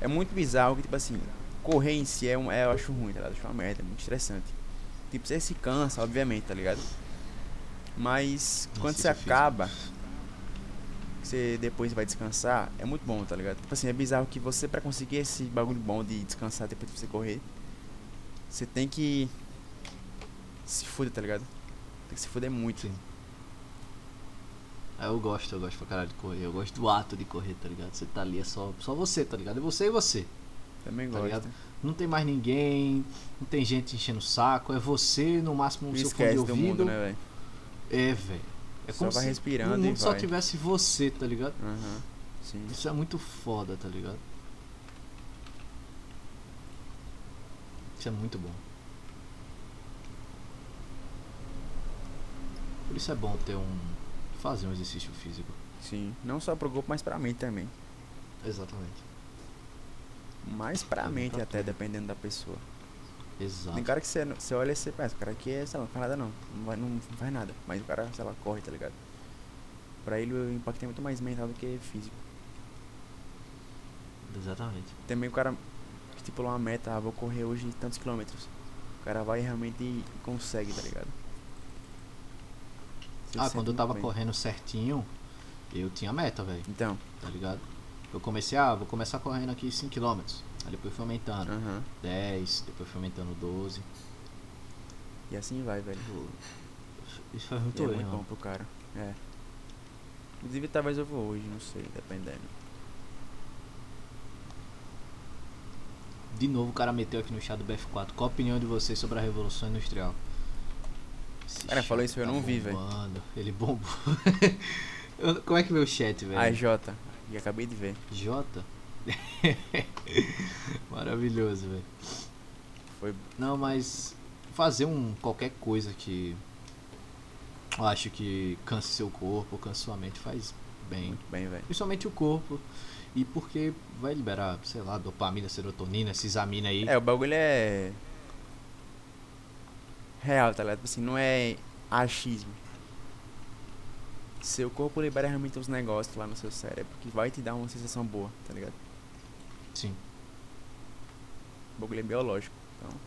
É muito bizarro que, tipo assim. Correr em si é, um, é eu acho ruim, tá ligado? Eu acho uma merda, é muito estressante. Tipo, você se cansa, obviamente, tá ligado? Mas quando você físico. acaba, você depois vai descansar, é muito bom, tá ligado? Tipo assim, é bizarro que você, pra conseguir esse bagulho bom de descansar depois de você correr, você tem que se fuder, tá ligado? Tem que se fuder muito. Sim. Eu gosto, eu gosto pra caralho de correr. Eu gosto do ato de correr, tá ligado? Você tá ali, é só, só você, tá ligado? É você e você. Também Tá gosto. ligado? Não tem mais ninguém, não tem gente enchendo o saco, é você, no máximo o seu fone de ouvido. mundo, né? É, velho. É Só como vai se respirando e mundo só vai. tivesse você, tá ligado? Sim. Isso é muito foda, tá ligado? Isso é muito bom. Por isso é bom ter um. Fazer um exercício físico. Sim. Não só pro corpo, mas pra mente também. Exatamente. Mais pra Também mente até, tudo. dependendo da pessoa. Exato. Tem cara que você, você olha e você pensa, o cara aqui é, sei lá, não faz nada não. Não, vai, não faz nada. Mas o cara, sei lá, corre, tá ligado? Pra ele o impacto é muito mais mental do que físico. Exatamente. Também o cara estipulou uma meta, ah, vou correr hoje tantos quilômetros. O cara vai e realmente consegue, tá ligado? Ah, quando eu tava bem. correndo certinho, eu tinha meta, velho. Então, Tá ligado? Eu comecei, ah, vou começar correndo aqui 5km. Aí depois fui aumentando. aham. 10, depois fui aumentando 12. E assim vai, velho. Isso faz E muito é muito bom pro cara. É. Inclusive talvez eu vou hoje, não sei, dependendo. De novo o cara meteu aqui no chat do BF4. Qual a opinião de vocês sobre a Revolução Industrial? Esse Cara, falou isso, eu tá não vi, velho. bombando. Ele bombou. <laughs> Como é que veio o chat, velho? A J. E acabei de ver. Jota? <laughs> Maravilhoso, velho. Foi Não, mas fazer um qualquer coisa que eu acho que canse seu corpo, canse sua mente faz bem. muito bem, velho. Principalmente o corpo. E porque vai liberar, sei lá, dopamina, serotonina, esses amina aí. É, o bagulho é. Real, tá ligado? Tipo Assim, não é achismo. Seu corpo libera realmente uns negócios lá no seu cérebro que vai te dar uma sensação boa, tá ligado? Sim. O bagulho é biológico. Então.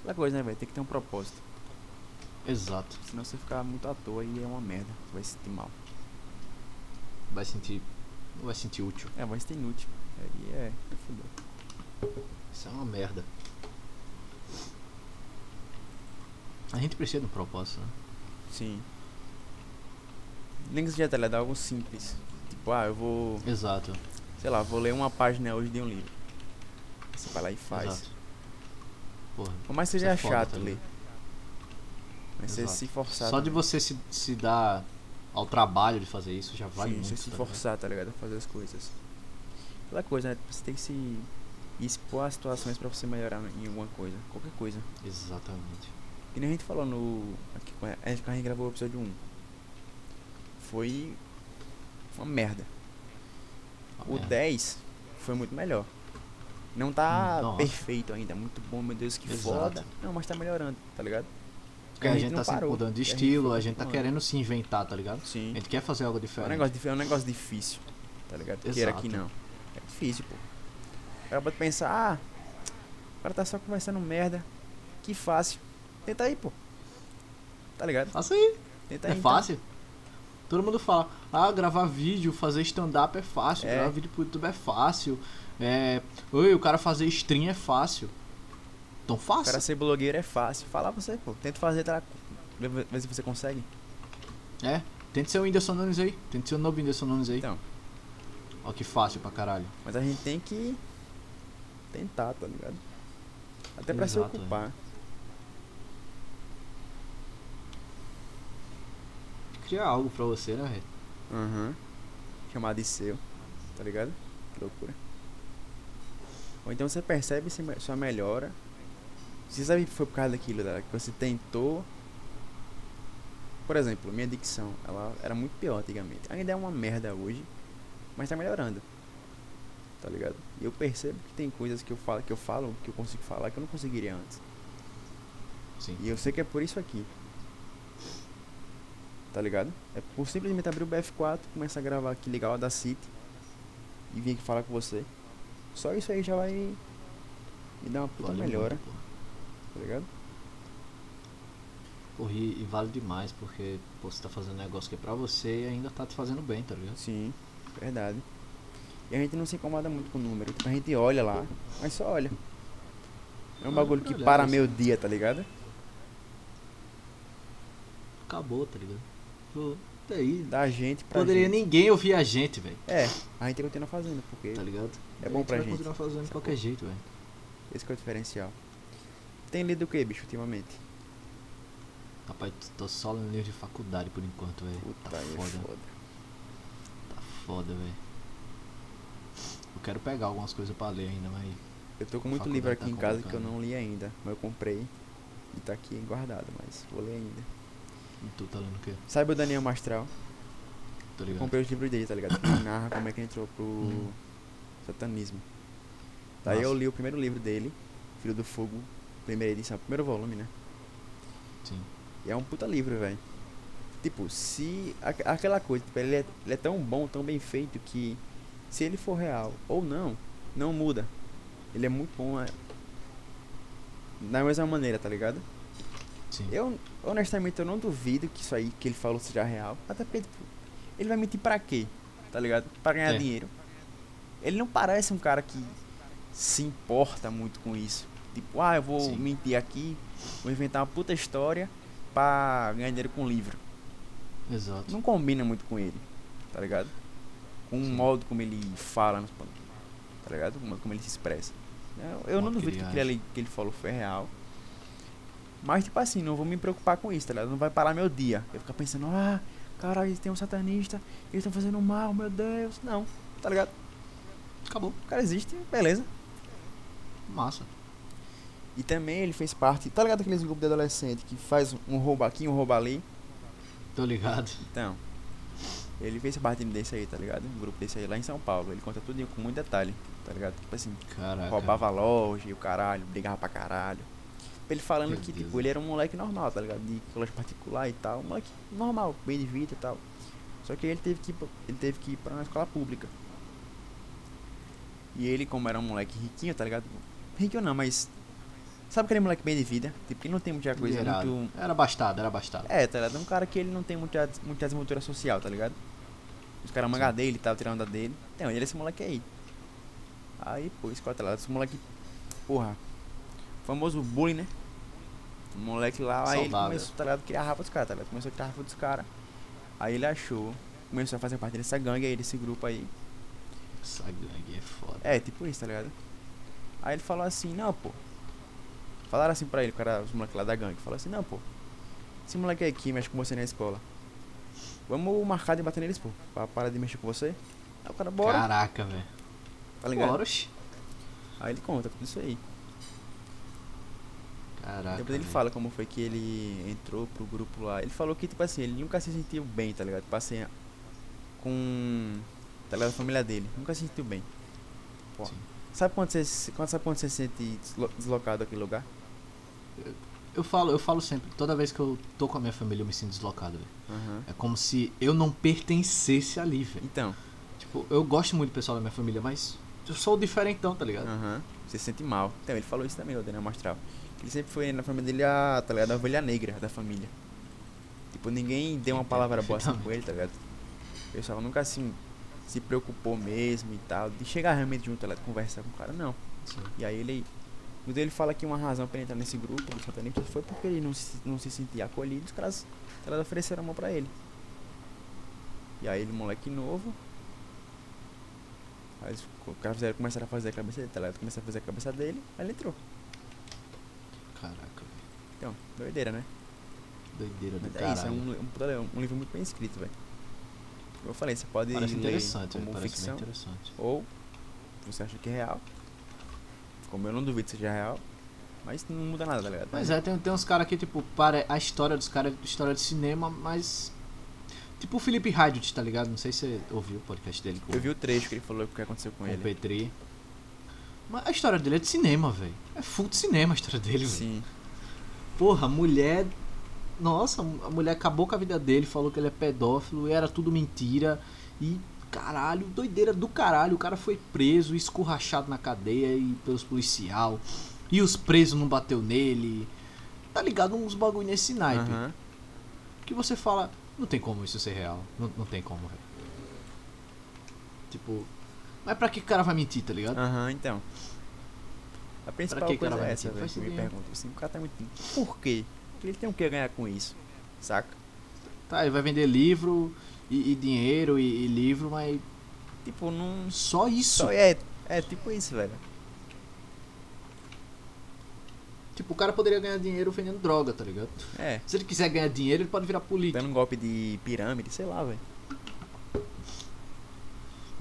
Aquela coisa, né, velho? Tem que ter um propósito. Exato. Senão você ficar muito à toa e é uma merda. Você vai se sentir mal. Vai sentir. Não vai sentir útil. É, vai se sentir inútil. Aí é. é fudeu. Isso é uma merda. A gente precisa de um propósito, né? Sim. Nem que seja, tá ligado? Algo simples. Tipo, ah, eu vou. Exato. Sei lá, vou ler uma página hoje de um livro. Você vai lá e faz. Exato. Porra. Por mais seja é chato tá ler. ligado? Mas você se forçar. Só de também. você se, se dar ao trabalho de fazer isso já vale Sim, muito. você se tá ligado? forçar, tá ligado? A fazer as coisas. Aquela coisa, né? Você tem que se expor a situações pra você melhorar em alguma coisa. Qualquer coisa. Exatamente. E nem a gente falou no. Aqui, a gente, gente gravou o episódio 1. Foi. Uma merda. Uma O merda. 10 foi muito melhor. Não tá Hum, nossa. perfeito ainda, muito bom, meu Deus, que Exato. foda. Não, mas tá melhorando, tá ligado? Porque a gente tá não se mudando de que gente estilo, a gente tá querendo se inventar, tá ligado? Sim. A gente quer fazer algo É um diferente. negócio, é um negócio difícil, tá ligado? Queira Exato. que não. É difícil, pô. Cara pode pensar, ah, o cara tá só conversando merda. Que fácil. Tenta aí, pô. Tá ligado? Faça aí. Tenta É aí. então. fácil. Todo mundo fala, ah, gravar vídeo, fazer stand-up é fácil, É. gravar vídeo pro YouTube é fácil. É. Oi, o cara fazer stream é fácil. Então O faça. cara ser blogueiro é fácil. Fala você, pô. Tenta fazer, tá? Vê, se você consegue. É. Tente ser o Whindersson Nunes aí. Tente ser o novo Whindersson Nunes aí. Então. Ó que fácil pra caralho. Mas a gente tem que tentar, tá ligado? Até pra se Exato, é. Criar algo pra você, né, velho? Aham. Chamar de seu, tá ligado? Que loucura. Ou então você percebe sua melhora. Você sabe que foi por causa daquilo, tá? que você tentou. Por exemplo, minha dicção, ela era muito pior antigamente. Ainda é uma merda hoje, mas tá melhorando. Tá ligado? E eu percebo que tem coisas que eu falo, que eu falo, que eu consigo falar que eu não conseguiria antes. Sim. E eu sei que é por isso aqui. Tá ligado? É por simplesmente abrir o BF4, começar a gravar aqui, ligar o Audacity e vir aqui falar com você. Só isso aí já vai me dar uma puta Vale melhora, muito, tá ligado? Porra, e, e vale demais, porque pô, você tá fazendo um negócio que é pra você e ainda tá te fazendo bem, tá ligado? Sim, verdade. E a gente não se incomoda muito com o número. Tipo, a gente olha lá, mas só olha. É um Ah, bagulho que para meu dia, tá ligado? Acabou, tá ligado? Daí. Da gente pra Poderia gente. ninguém ouvir a gente, velho. É, a gente continua fazendo, porque Tá ligado? É A bom pra vai gente, continuar fazendo de sacou? qualquer jeito, velho. esse que é o diferencial. Tem lido o que, bicho, ultimamente? Rapaz, tô só no livro de faculdade por enquanto, velho. Puta, Tá foda. foda. Tá foda, velho. Eu quero pegar algumas coisas pra ler ainda, mas. Eu tô com A muito livro aqui tá em casa que eu não li ainda, mas eu comprei e tá aqui guardado, mas vou ler ainda. Tu tá lendo o quê? Sabe o Daniel Mastral? Tá Eu ligado? comprei os livros dele, tá ligado? Que ele narra como é que ele entrou pro Uhum. satanismo. Daí Massa. eu li o primeiro livro dele, Filho do Fogo, primeira edição, primeiro volume, né? Sim. E é um puta livro, velho. Tipo, se. aque- Aquela coisa, tipo, ele é, ele é tão bom, tão bem feito que se ele for real ou não, não muda. Ele é muito bom é, da mesma maneira, tá ligado? Sim. Eu, honestamente, eu não duvido que isso aí que ele falou seja real. Até porque, tipo, ele vai mentir pra quê? Tá ligado? Pra ganhar É. dinheiro. Ele não parece um cara que se importa muito com isso. Tipo, ah, eu vou Sim. mentir aqui, vou inventar uma puta história pra ganhar dinheiro com livro. Exato. Não combina muito com ele, tá ligado? Com o Sim. modo como ele fala, nos tá ligado? O modo como ele se expressa. Eu, eu não Modo que duvido que ele que ele falou foi real. Mas, tipo assim, não vou me preocupar com isso, tá ligado? Não vai parar meu dia. Eu ficar pensando, ah, caralho, tem um satanista, eles estão fazendo mal, meu Deus. Não, tá ligado? Acabou. O cara existe, beleza. Massa. E também ele fez parte, tá ligado aqueles grupos de adolescente que faz um roubo aqui, um roubo ali? Tô ligado. Então, ele fez parte desse aí, tá ligado? Um grupo desse aí lá em São Paulo. Ele conta tudo com muito detalhe, tá ligado? Tipo assim, Caraca. roubava a loja e o caralho, brigava pra caralho. Ele falando Meu que, Deus. tipo, ele era um moleque normal, tá ligado? De colégio particular e tal. Um moleque normal, bem de vida e tal. Só que ele teve que ir, pra- ele teve que ir pra uma escola pública. E ele, como era um moleque riquinho, tá ligado? Riquinho não, mas. Sabe aquele moleque bem de vida? Tipo, que não tem muita coisa muito. Era bastado, era bastado. É, tá ligado? Um cara que ele não tem muita, muita desenvoltura social, tá ligado? Os caras manga Sim. dele e tal, tirando da dele. Então, ele é esse moleque aí. Aí, pô, escola, tá ligado? Esse moleque, porra, famoso bullying, né? O moleque lá, aí ele começou, tá ligado? Criar rafa dos caras, tá ligado? Começou a criar rafa dos caras. Aí ele achou, começou a fazer parte dessa gangue aí, desse grupo aí. Essa gangue é foda. É, tipo isso, tá ligado? Aí ele falou assim, não, pô. Falaram assim pra ele, o cara, os moleques lá da gangue. Falou assim, não, pô. Esse moleque aqui mexe com você na escola. Vamos marcar de bater neles, pô. Pra parar de mexer com você. Aí o cara, bora. Caraca, velho. tá ligado? Bora. Aí ele conta tudo isso aí. Caraca. Depois ele fala como foi que ele entrou pro grupo lá. Ele falou que, tipo assim, ele nunca se sentiu bem, tá ligado? Passei com. Tá ligado? A família dele. Nunca se sentiu bem. Pô. Sim. Sabe quando você, quando, sabe quando você se sente deslo- deslocado daquele lugar? Eu falo, eu falo sempre, toda vez que eu tô com a minha família eu me sinto deslocado, velho. Aham. É como se eu não pertencesse ali, velho. Então. Tipo, eu gosto muito do pessoal da minha família, mas eu sou o diferentão, tá ligado? Aham. Você se sente mal. Então, ele falou isso também, o Daniel Mastral. Ele sempre foi na família dele a, tá ligado? A ovelha negra da família. Tipo, ninguém deu uma palavra boa assim com ele, tá ligado? O pessoal nunca assim se preocupou mesmo e tal. De chegar realmente junto, tá ligado? Conversar com o cara, não. Sim. E aí ele. Quando ele fala que uma razão pra ele entrar nesse grupo dos satanistas foi porque ele não se, não se sentia acolhido, os caras, tá ofereceram a mão pra ele. E aí ele, moleque novo. Aí co- fizeram- começaram a fazer a cabeça dele, tá ligado? Começaram a fazer a cabeça dele, aí ele entrou. Caraca, velho. Então, doideira, né? Doideira do Mas é isso, é um, um, um livro muito bem escrito, velho. Como eu falei, você pode Parece interessante, como Parece ficção, interessante. ou você acha que é real. Como eu não duvido que seja real, mas não muda nada, tá ligado? Mas é, tem, tem uns caras que, tipo, para a história dos caras é história de cinema, mas. Tipo o Felipe Heidt, tá ligado? Não sei se você ouviu o podcast dele com, Eu vi o trecho que ele falou que aconteceu com com o ele. Petri. Mas a história dele é de cinema, velho. É full de cinema a história dele, velho. Sim. Porra, a mulher. Nossa, a mulher acabou com a vida dele, falou que ele é pedófilo, e era tudo mentira. E caralho, doideira do caralho. O cara foi preso, escorrachado na cadeia e pelos policial. E os presos não bateu nele. Tá ligado? Uns bagulho nesse naipe. Aham. Que você fala, não tem como isso ser real. Não, não tem como, velho. Tipo. Mas pra que o cara vai mentir, tá ligado? Aham, então. A principal que coisa é essa, velho, me dinheiro. pergunto. Assim, o cara tá muito. Por quê? Ele tem o que ganhar com isso? Saca? Tá, ele vai vender livro e, e dinheiro e, e livro, mas Tipo, não. só isso. Só é, é tipo isso, velho. Tipo, o cara poderia ganhar dinheiro vendendo droga, tá ligado? É. Se ele quiser ganhar dinheiro, ele pode virar político. Dando um golpe de pirâmide, sei lá, velho.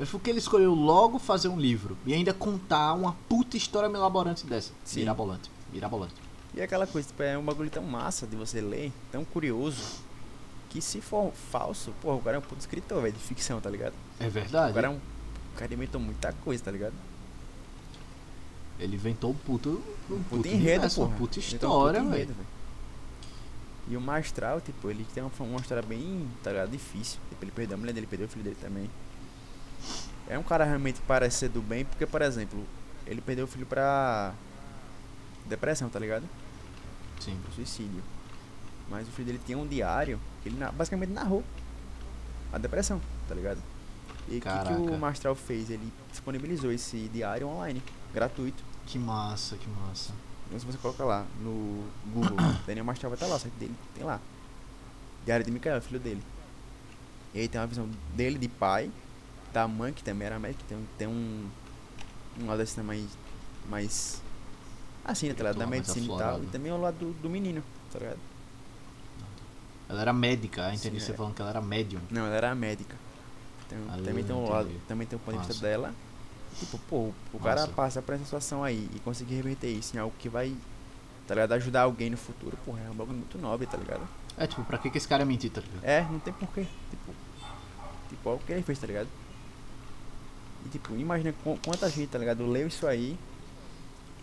Mas por que ele escolheu logo fazer um livro e ainda contar uma puta história mirabolante dessa? Sim. Mirabolante. Mirabolante. E aquela coisa, tipo, é um bagulho tão massa de você ler, tão curioso, que se for falso, porra, o cara é um puto escritor, velho, de ficção, tá ligado? É O verdade. cara é um. O cara inventou muita coisa, tá ligado? Ele inventou um puto, um Puta puto enredo, uma puta um história, velho. E o Mastral, tipo, ele tem uma, uma história bem, tá ligado? Difícil. Tipo, ele perdeu a mulher dele, perdeu o filho dele também. É um cara realmente que parece ser do bem, porque, por exemplo, ele perdeu o filho pra depressão, tá ligado? Sim. Pro suicídio. Mas o filho dele tinha um diário que ele basicamente narrou a depressão, tá ligado? E o que, que o Mastral fez? Ele disponibilizou esse diário online, gratuito. Que massa, que massa. Então se você coloca lá no Google, <coughs> Daniel Mastral vai estar lá, o site dele tem lá. Diário de Micael, filho dele. E aí tem uma visão dele de pai, da mãe, que também era médica, tem, um- tem um. Um lado assim mais. mais. Assim, né, tá ligado? Da medicina e tal. aflorado. E também o lado do, do menino, tá ligado? Ela era médica, entendi Sim, você é. falando que ela era médium. Não, ela era médica. Tem- Ah, também tem um entendi. lado, também tem um ponto de vista dela. Tipo, pô, o cara Massa. passa por essa situação aí e conseguir reverter isso em algo que vai, tá ligado? Ajudar alguém no futuro, porra, é um bagulho muito nobre, tá ligado? É, tipo, pra que, que esse cara é mentir, tá ligado? É, não tem porquê. Tipo, tipo, olha o que ele fez, tá ligado? E tipo, imagina qu- quanta gente, tá ligado? Leu isso aí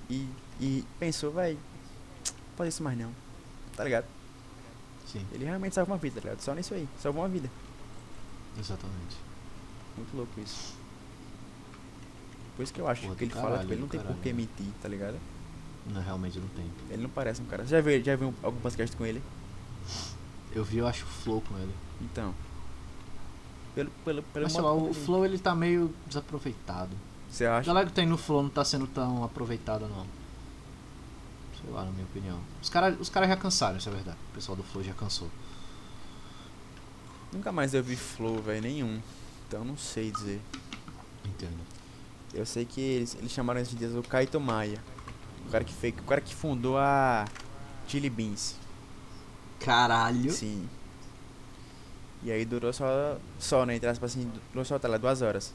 e, e pensou, vai, fazer isso mais não. Tá ligado? Sim, Ele realmente salva uma vida, tá ligado? Só nisso aí, salvou uma vida. exatamente. Muito louco isso. Por isso que eu acho Porra que ele fala, caralho, tipo, ele não tem por que mentir, tá ligado? Não, realmente não tem. Ele não parece um cara. Você já viu, já viu algum podcast com ele? Eu vi, eu acho, o Flow com ele. Então. Pelo, pelo, pelo Mas sei lá, o Flow ele tá meio desaproveitado. Você A acha? galera que tem no Flow não tá sendo tão aproveitada, não. Sei lá, na minha opinião. Os caras os cara já cansaram, isso é verdade. O pessoal do Flow já cansou. Nunca mais eu vi flow, velho, nenhum. Então não sei dizer. Entendo. Eu sei que eles, eles chamaram esses dias o Kaito Maia. O cara que fez, o cara que fundou a Chili Beans. Caralho. Sim. E aí durou só, só né, entre aspas assim, durou só, tá lá, duas horas.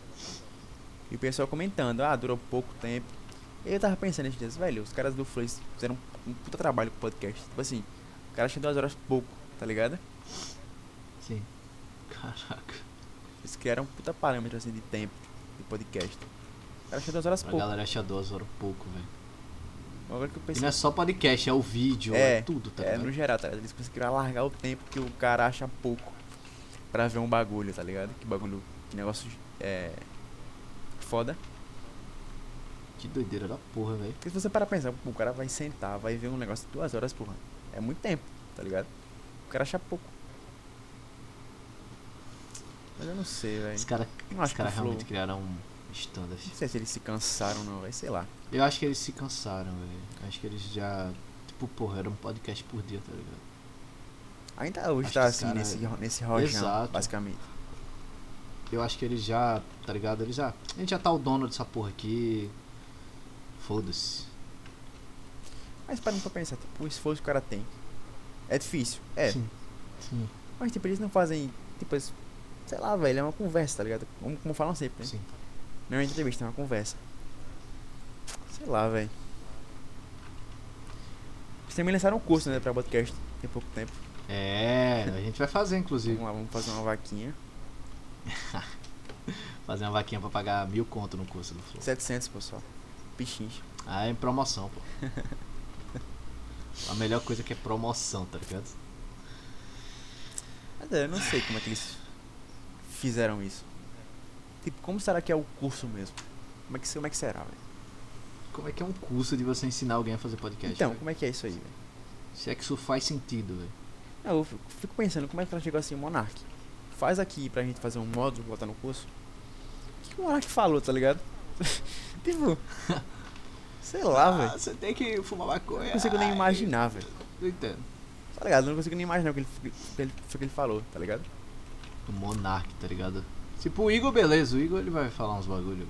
E o pessoal comentando, ah, durou pouco tempo. E eu tava pensando esses dias, velho, os caras do Flow fizeram um, puta trabalho com o podcast. Tipo assim, o cara achou duas horas pouco, tá ligado? Sim. Caraca. Eles criaram um puta parâmetro assim de tempo de podcast. O cara achou duas horas A pouco. galera acha duas horas pouco, velho. Agora que eu E pensei. não é só podcast, é o vídeo, é, É, tudo, tá É, ligado? no geral, tá ligado? Eles conseguiram alargar o tempo que o cara acha pouco pra ver um bagulho, tá ligado? Que bagulho, que negócio é. foda. Que doideira da porra, velho. Porque se você parar pra pensar, o cara vai sentar, vai ver um negócio de duas horas, porra. É muito tempo, tá ligado? O cara acha pouco. Mas eu não sei, velho. Os caras cara o Flow- realmente criaram um standard. Não sei se eles se cansaram ou não, vai, sei lá. Eu acho que eles se cansaram, velho. Acho que eles já. Tipo, porra, era um podcast por dia, tá ligado? Ainda hoje Acho tá assim, cara- nesse, nesse rojão, Exato. basicamente. Eu acho que eles já, tá ligado? Eles já. A gente já tá o dono dessa porra aqui. Foda-se. Mas parando pra pensar, tipo, o esforço que o cara tem. É difícil, é. Sim. Sim. Mas tipo, eles não fazem, tipo, sei lá, velho, é uma conversa, tá ligado? Como, como falam sempre, né? Sim. Não é uma entrevista, é uma conversa. Sei lá, velho. Eles também lançaram um curso, né, pra podcast tem pouco tempo. É, a gente vai fazer, inclusive. Vamos lá, vamos fazer uma vaquinha. <laughs> Fazer uma vaquinha pra pagar mil conto no curso do Flow. 700, pessoal. Pichincha. Ah, é em promoção, pô. <laughs> A melhor coisa que é promoção, tá ligado? É, eu não sei como é que eles fizeram isso. Tipo, como será que é o curso mesmo? Como é que, como é que será, velho? Como é que é um curso de você ensinar alguém a fazer podcast? Então, velho? como é que é isso aí, velho? Se é que isso faz sentido, velho. Não, eu fico- pensando, como é que ela chegou assim, Monark? Faz aqui pra gente fazer um módulo, botar no curso. O que, que o Monark falou, tá ligado? <laughs> tipo. <laughs> Sei lá, velho. Ah, você tem que fumar maconha. Não consigo nem imaginar, velho. Não entendo. Tá ligado? Não consigo nem imaginar o que ele, o que ele, o que ele falou, tá ligado? O Monark, tá ligado? Tipo, o Igor, beleza. O Igor ele vai falar uns bagulho.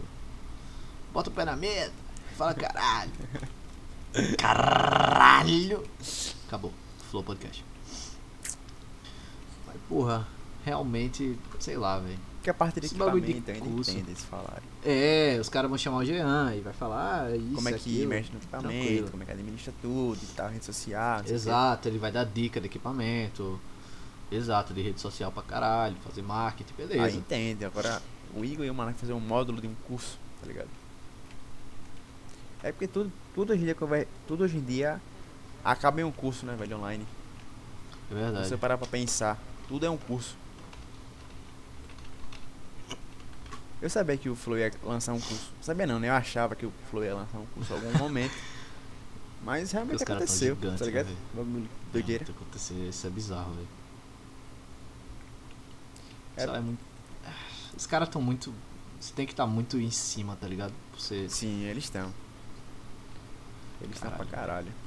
Bota o pé na mesa. Fala caralho. <laughs> Caralho. Acabou. Flow Podcast. Mas, porra, realmente, sei lá, velho. Porque a parte de Esse bagulho de equipamento eu ainda entendo eles falarem. É, os caras vão chamar o Jean e vai falar ah, isso, Como é que aquilo. mexe no equipamento, tranquilo. como é que administra tudo e tal, rede social. Exato, ele vai dar dica de equipamento. Exato, de rede social pra caralho, fazer marketing, beleza. Aí entende. Agora, o Igor e o Monark fazer um módulo de um curso, tá ligado? É porque tudo, tudo, hoje em dia, tudo hoje em dia acaba em um curso, né, velho, online. é Se verdade. você parar pra pensar, tudo é um curso. Eu sabia que o Flow ia lançar um curso. Sabia não, né? Eu achava que o Flow ia lançar um curso em algum momento. Mas realmente Porque aconteceu, gigantes, tá ligado? Bagulho doideira. Acontecer, isso é bizarro, velho. É- é muito... Os caras tão muito. Você tem que estar muito em cima, tá ligado? Você... Sim, eles estão. Eles estão pra Caralho. caralho.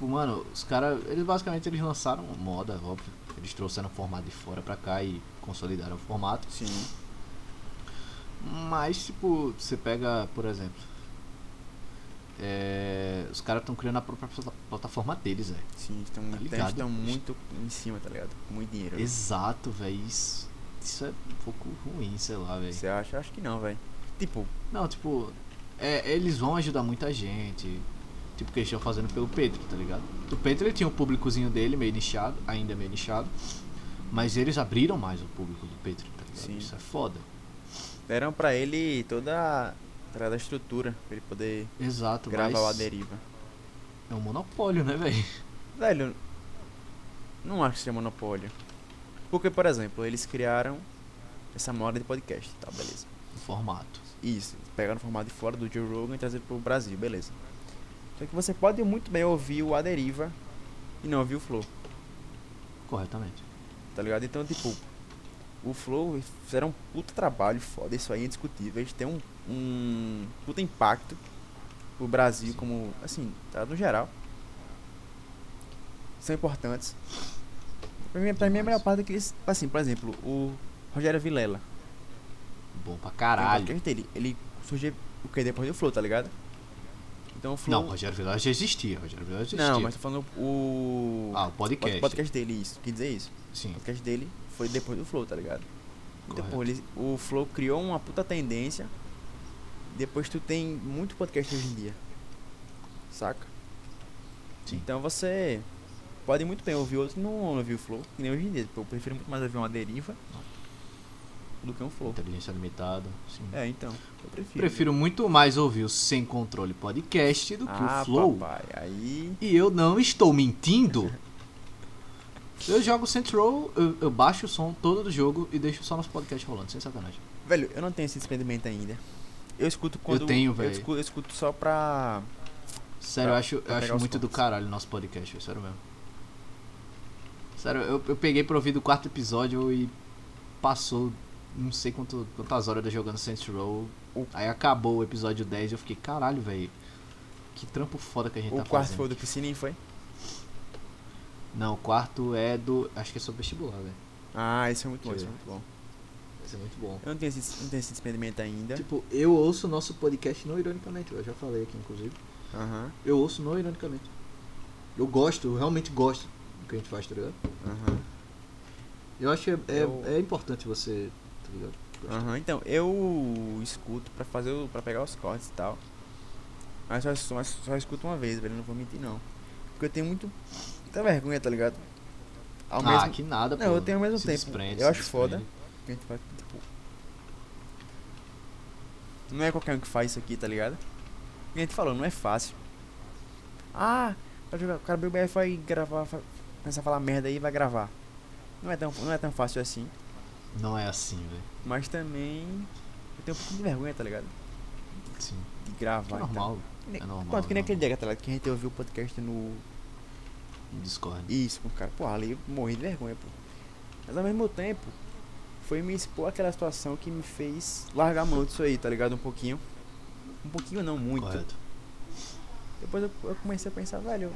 Tipo, mano, os caras. Eles basicamente eles lançaram moda, óbvio. Eles trouxeram o formato de fora pra cá e consolidaram o formato. Sim. Mas, tipo, você pega, por exemplo. É, os caras estão criando a própria plata- plataforma deles, velho. Sim, estão Tá muito em cima, tá ligado? Com muito dinheiro. Exato, velho. Isso, isso é um pouco ruim, sei lá, velho. Você acha? Acho que não, velho. Tipo, Não, tipo, é, eles vão ajudar muita gente. Tipo, que eles estão fazendo pelo Pedro, tá ligado? O Pedro ele tinha um públicozinho dele, meio nichado, ainda meio nichado. Mas eles abriram mais o público do Pedro, tá ligado? Sim. Isso é foda. deram pra ele toda a, estrutura pra ele poder Exato, gravar A Deriva. é um monopólio, né, velho? Velho, não acho que seja monopólio. Porque, por exemplo, eles criaram essa moda de podcast, tá, beleza. O formato. Isso, pegaram o formato de fora do Joe Rogan e trazer pro Brasil, beleza. Só que você pode muito bem ouvir o A Deriva e não ouvir o Flow, Corretamente. tá ligado? Então, tipo, o Flow fizeram um puta trabalho foda, isso aí é indiscutível. Eles têm um, um puta impacto pro Brasil, Sim. como, assim, tá no geral. São importantes. Pra mim, pra mim a melhor parte é que eles, assim, por exemplo, o Rogério Vilela. Bom pra caralho. dele. Ele surgiu o que? Depois do Flow, tá ligado? Então o Flow. Não, Rogério Vilar já existia. Rogério Vilar já existia. Não, mas tô falando o. Ah, o podcast. O podcast dele, isso. Quer dizer isso. Sim, O podcast dele foi depois do Flow, tá ligado? Então, pô, ele, o Flow criou uma puta tendência. Depois tu tem muito podcast hoje em dia. Saca? sim. Então você pode muito bem ouvir outro não ouvir o Flow, que nem hoje em dia. Tipo, Eu prefiro muito mais ouvir uma deriva do que um Flow. Inteligência limitada. Sim. É, então. Eu prefiro. Prefiro muito mais ouvir o Sem Controle Podcast do que ah, o Flow. papai. Aí. E eu não estou mentindo. <laughs> Eu jogo Central, eu, eu baixo o som todo do jogo e deixo só nosso podcast rolando, sem sacanagem. Velho, eu não tenho esse desprendimento ainda. Eu escuto quando. tenho, Eu velho. escuto, eu escuto só pra. Sério, Pra- eu acho, eu acho muito do pontos. caralho o nosso podcast, sério mesmo. Sério, eu, eu peguei pra ouvir do quarto episódio e passou não sei quanto, quantas horas eu jogando Saints Row. O- Aí acabou o episódio 10 e eu fiquei, caralho, velho. Que trampo foda que a gente O tá quarto fazendo. foi o do piscininho, foi? Não, o quarto é do. Acho que é sobre vestibular, velho. Ah, esse é muito bom, esse é muito bom. Esse é muito bom. Eu não tenho esse, não tenho esse desprendimento ainda. Tipo, eu ouço o nosso podcast não ironicamente, eu já falei aqui, inclusive. Aham, Eu ouço não ironicamente. Eu gosto, eu realmente gosto do que a gente faz, tá ligado? aham. Eu acho que é, é, Eu- é importante você, tá ligado? Aham, então, eu escuto pra fazer o, pra pegar os cortes e tal. Mas só, só, só escuto uma vez, velho, não vou mentir não. Porque eu tenho muito. muita vergonha, tá ligado? Ao ah, mesmo que nada, pô. Não, eu tenho ao mesmo Se tempo. desprende, eu se acho foda. desprende. que a gente faz, tipo. Não é qualquer um que faz isso aqui, tá ligado? E a gente falou, não é fácil. Ah, vai jogar, o cara abriu o BF vai gravar, vai começar a falar merda aí e vai gravar. Não é tão, não é tão fácil assim. Não é assim, velho. Mas também. Eu tenho um pouquinho de vergonha, tá ligado? Sim. De É gravar. e tal. normal. Nem- é normal, Pronto, que nem é aquele dia, tá ligado? Que a gente ouviu o podcast no. No Discord. Isso, com o cara. Pô, ali eu morri de vergonha, pô. Mas ao mesmo tempo, foi me expor aquela situação que me fez largar a mão disso aí, tá ligado? Um pouquinho. Um pouquinho não, muito. Correto. Depois eu, eu comecei a pensar, velho.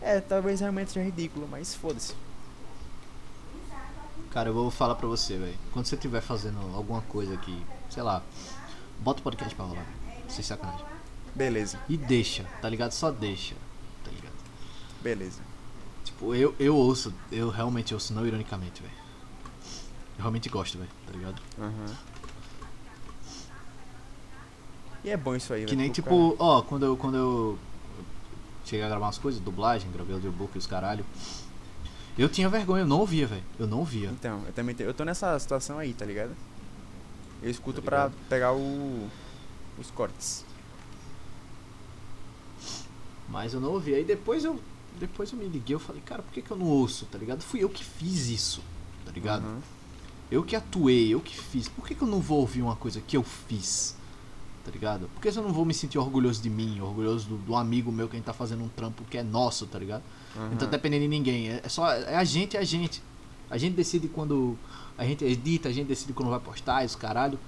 É, talvez realmente seja ridículo, mas foda-se. Cara, eu vou falar pra você, velho. Quando você estiver fazendo alguma coisa aqui, sei lá, bota o podcast pra rolar. Sem sacanagem. Beleza, E deixa, tá ligado? Só deixa, tá ligado? beleza. Tipo, eu, eu ouço, eu realmente ouço não ironicamente, velho. Eu realmente gosto, velho, tá ligado? Aham. E é bom isso aí, Que velho, nem pro tipo, ó, quando eu, quando eu cheguei a gravar umas coisas, dublagem, gravei audiobook e os caralho. Eu tinha vergonha, eu não ouvia, velho. Eu não ouvia. Então, eu também te- eu tô nessa situação aí, tá ligado? Eu escuto Tá pra pegar o. os cortes. Mas eu não ouvi. Aí depois eu, depois eu me liguei, eu falei, cara, por que, que eu não ouço, tá ligado? Fui eu que fiz isso, tá ligado? Aham. Eu que atuei, eu que fiz. Por que, que eu não vou ouvir uma coisa que eu fiz? Tá ligado? Por que eu não vou me sentir orgulhoso de mim, orgulhoso do, do amigo meu que a gente tá fazendo um trampo que é nosso, tá ligado? Não tá Aham. dependendo de ninguém. É é só. É a gente, é a gente. A gente decide quando. A gente edita, a gente decide quando vai postar, isso caralho.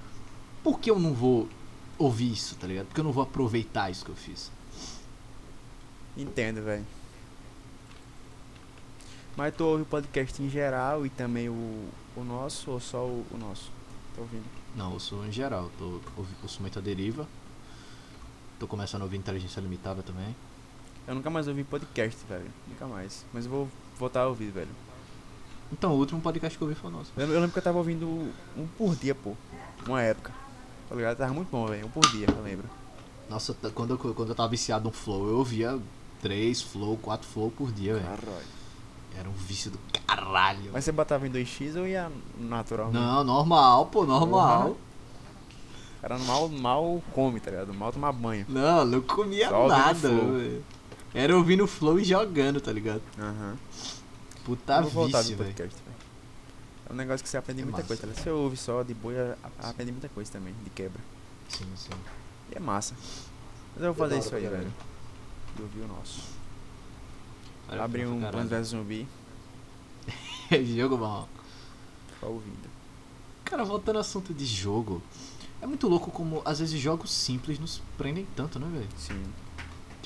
Por que eu não vou ouvir isso, tá ligado? Por que eu não vou aproveitar isso que eu fiz? Entendo, velho. Mas tu ouve o podcast em geral e também o, o nosso ou só o, o nosso? Tô ouvindo. Não, eu sou em geral, tô, ouvi- ouço muito a deriva. Tô começando a ouvir inteligência limitada também. Eu nunca mais ouvi podcast, velho. Nunca mais. Mas eu vou voltar a ouvir, velho. Então, o último podcast que eu ouvi foi o nosso. Eu, eu lembro que eu tava ouvindo um por dia, pô. Uma época. Tá ligado? Tava muito bom, velho. Um por dia, eu lembro. Nossa, quando eu, quando eu tava viciado no flow, eu ouvia três flow, quatro flow por dia, velho. Caralho. Era um vício do caralho. Mas você botava em 2x ou ia natural? Não, normal, pô, normal. Cara, mal, mal come, tá ligado? Mal tomar banho. Não, não comia Só nada. velho. Era ouvindo flow e jogando, tá ligado? Aham. Puta Eu vou vício, velho. podcast, velho. É um negócio que você aprende É muita massa. coisa, tá? Você ouve só de boa, a- aprende muita coisa também, de quebra. Sim, sim. E é massa. Mas eu vou fazer Da isso aí, velho. E ouvir <laughs> o nosso. Vale a Abrir pena um Plants vs Zumbi, Jogo bom. ficar ouvindo. Cara, voltando ao assunto de jogo. É muito louco como às vezes jogos simples nos prendem tanto, né, velho? Sim.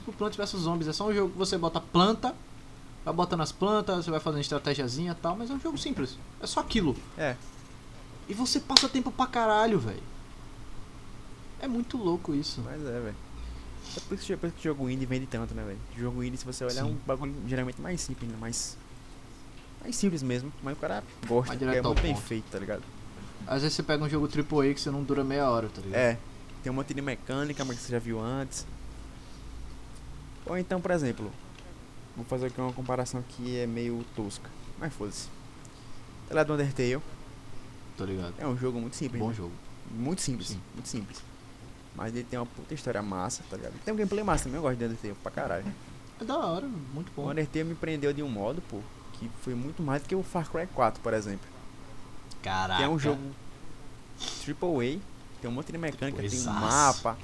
Tipo Plants vs Zombies, é só um jogo que você bota planta, vai botando as plantas, você vai fazendo estratégiazinha e tal, mas é um jogo simples. É só aquilo. É, E você passa tempo pra caralho, velho. É muito louco isso. mas é, velho. É por isso que, isso que jogo indie vende tanto, né, velho? Jogo indie, se você olhar, é um Sim. bagulho geralmente mais simples, né? Mais. Mais simples mesmo. Mas o cara gosta, porque é muito bem feito, tá ligado? Às vezes você pega um jogo AAA que você não dura meia hora, tá ligado? É, tem um monte de mecânica, mas que você já viu antes. Ou então, por exemplo, vou fazer aqui uma comparação que é meio tosca, mas foda-se. Tá ligado do Undertale? Tô ligado. É um jogo muito simples. Bom né? jogo. Muito simples, Sim. muito simples. Mas ele tem uma puta história massa, tá ligado? Tem um gameplay massa também, eu gosto de Undertale pra caralho. É da hora, muito O bom. Undertale me prendeu de um modo, pô, que foi muito mais do que o Far Cry 4, por exemplo. Caraca. Que é um jogo AAA, tem um monte de mecânica, tem um mapa,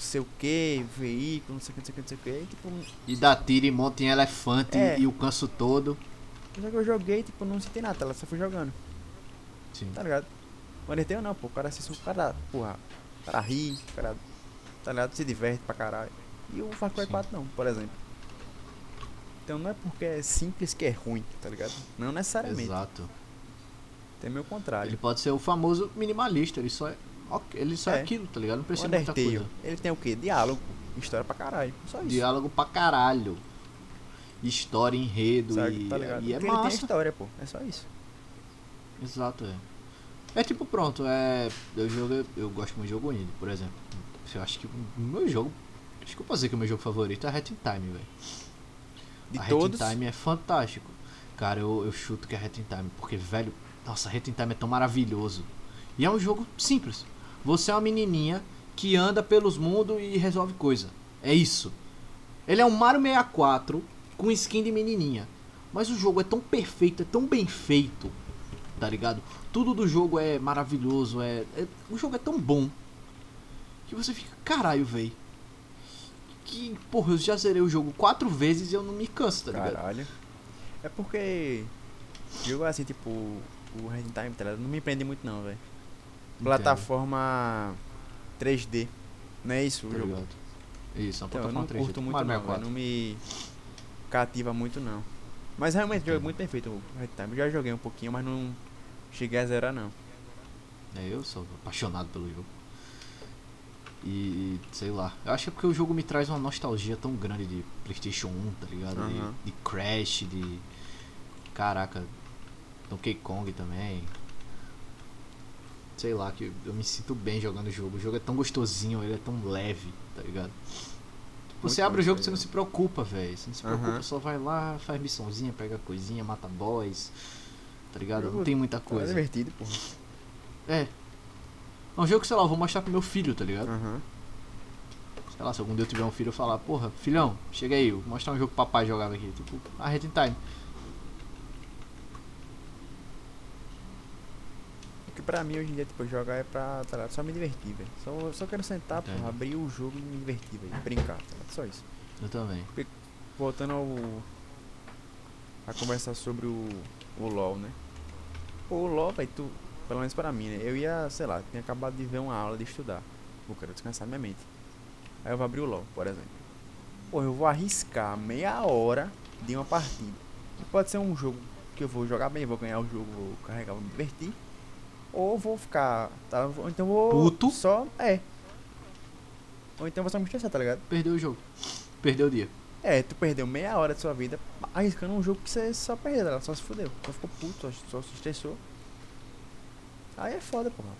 sei o que, veículo, não sei o que, não sei o que, não sei o que. E, tipo, E dá tiro e monta em elefante É. e o canso todo. só que eu joguei, tipo, não senti nada, ela só fui jogando, Sim. tá ligado? Undertale não, pô, o cara assiste, o cara, porra, o cara ri, o cara, tá ligado? Se diverte pra caralho. E o Far Cry Sim. 4 não, por exemplo. Então não é porque é simples que é ruim, tá ligado? Não necessariamente. Exato. Tem meu contrário. Ele pode ser o famoso minimalista, ele só é. Ok, Ele só é, É. aquilo, tá ligado? Não precisa de muita coisa. ele tem o quê? Diálogo, história pra caralho. Só isso. Diálogo pra caralho. História, enredo Sabe, e, tá e é Porque ele tem massa. história, pô. É só isso. Exato, é. É tipo, pronto, é. Eu jogo. Eu gosto muito de jogo indie, por exemplo. Eu acho que o meu jogo. Acho que eu posso dizer que o meu jogo favorito é Hat in Time, velho. De a todos. Hat in Time é fantástico. Cara, eu, eu chuto que é Hat in Time, porque, velho, nossa, Hat in Time é tão maravilhoso. E é um jogo simples. Você é uma menininha que anda pelos mundos e resolve coisa. É isso. Ele é um Mario 64 com skin de menininha. Mas o jogo é tão perfeito, é tão bem feito, tá ligado? Tudo do jogo é maravilhoso, é, é- o jogo é tão bom que você fica, caralho, velho. Que, porra, eu já zerei o jogo quatro vezes e eu não me canso, tá ligado? Caralho. É porque. Jogo assim, tipo. O Red Time, tá ligado? Não me prende muito, não, velho. Plataforma 3D. Não é isso o tá jogo? ligado? Isso, é uma Então, eu plataforma não 3D, curto tipo muito, Mario não, velho. 64. Não me cativa muito, não. Mas realmente, o jogo é muito bem feito o Red Time. Eu já joguei um pouquinho, mas não cheguei a zerar, não. É, eu sou apaixonado pelo jogo. E, sei lá, eu acho que é porque o jogo me traz uma nostalgia tão grande de Playstation 1, tá ligado? De- Aham. De, Crash, de. Caraca, Donkey Kong também. Sei lá, que eu me sinto bem jogando o jogo. O jogo é tão gostosinho, ele é tão leve, tá ligado? Você Muito abre o jogo e você não se preocupa, velho. Você não se preocupa, só vai lá, faz missãozinha, pega coisinha, mata boss. Tá ligado? Não tem muita É coisa. divertido, porra. É. É um jogo que, sei lá, eu vou mostrar pro meu filho, tá ligado? Aham. Sei lá, se algum dia eu tiver um filho, eu falar, porra, filhão, chega aí, vou mostrar um jogo que papai jogava aqui. Tipo, a Red in Time. Porque pra mim hoje em dia, tipo, jogar é pra, tá ligado? Só me divertir, velho. Só, só quero sentar, Entendo. porra, abrir o jogo e me divertir, velho. Brincar, tá ligado? Só isso. Eu também. Voltando ao. A conversar sobre o. O LOL, né? Pô, o LOL, velho, tu. Pelo menos pra mim, né? Eu ia, sei lá, tinha acabado de ver uma aula de estudar. Pô, quero descansar minha mente. Aí eu vou abrir o LOL, por exemplo. Pô, eu vou arriscar meia hora de uma partida. Que pode ser um jogo que eu vou jogar bem, vou ganhar o jogo, vou carregar, vou me divertir. Ou vou ficar. Tá, ou então vou. Puto. Só. É. Ou então você vai me estressar, tá ligado? Perdeu o jogo. Perdeu o dia. É, tu perdeu meia hora de sua vida arriscando um jogo que você só perdeu, ela só se fudeu. Só ficou puto, só, só se estressou. Aí é foda, porra.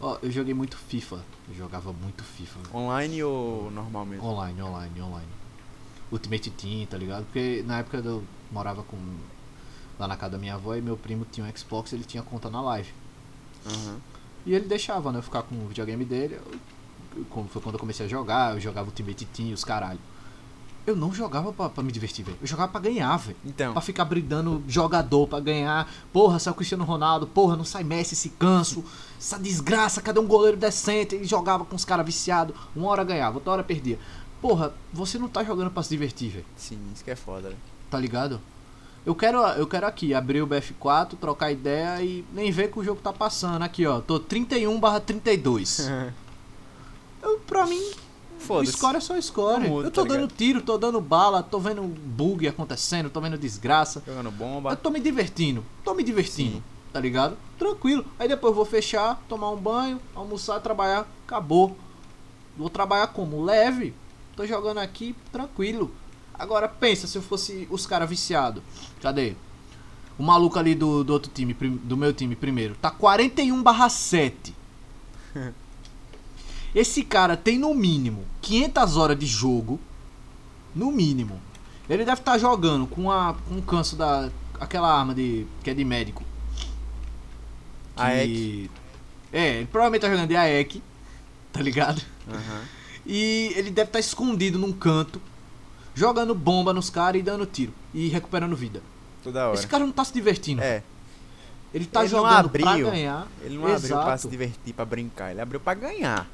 Ó, eu joguei muito FIFA. Eu jogava muito FIFA. Online ou normal mesmo? Online, online, online. Ultimate Team, tá ligado? Porque na época eu morava com. Lá na casa da minha avó e meu primo tinha um Xbox ele tinha conta na live. Aham. E ele deixava, né? Eu ficar com o videogame dele. Eu, foi quando eu comecei a jogar, eu jogava Ultimate Team os caralho. Eu não jogava pra, pra me divertir, velho. Eu jogava pra ganhar, velho. Então, Pra ficar brindando jogador pra ganhar. Porra, sai o Cristiano Ronaldo. Porra, não sai Messi, esse canso. Essa desgraça, cadê um goleiro decente? Ele jogava com os caras viciados. Uma hora ganhava, outra hora perdia. Porra, você não tá jogando pra se divertir, velho. sim, isso que é foda, velho. Tá ligado? Eu quero, eu quero aqui abrir o BF4, trocar ideia e nem ver que o jogo tá passando. Aqui, ó. Tô 31 barra 32. <laughs> Eu, pra mim. Score é só score. Muda, eu tô tá dando ligado? tiro, tô dando bala, tô vendo bug acontecendo, tô vendo desgraça. Jogando bomba. Eu tô me divertindo, tô me divertindo, Sim. tá ligado? Tranquilo. Aí depois eu vou fechar, tomar um banho, almoçar, trabalhar, acabou. Vou trabalhar como? Leve. Tô jogando aqui, tranquilo. Agora pensa se eu fosse os caras viciados. Cadê? O maluco ali do, do outro time, do meu time primeiro, tá 41 barra 7. <laughs> Esse cara tem no mínimo 500 horas de jogo. No mínimo. Ele deve estar jogando com, a, com um canso da. aquela arma de. que é de médico. Que- É, ele provavelmente tá jogando de AEC. Tá ligado? Aham. E ele deve estar escondido num canto. Jogando bomba nos caras e dando tiro. E recuperando vida. Toda hora. Esse cara não tá se divertindo. É, Ele tá Ele jogando pra abriu. ganhar. ele não abriu pra Exato. se divertir, pra brincar. Ele abriu pra ganhar.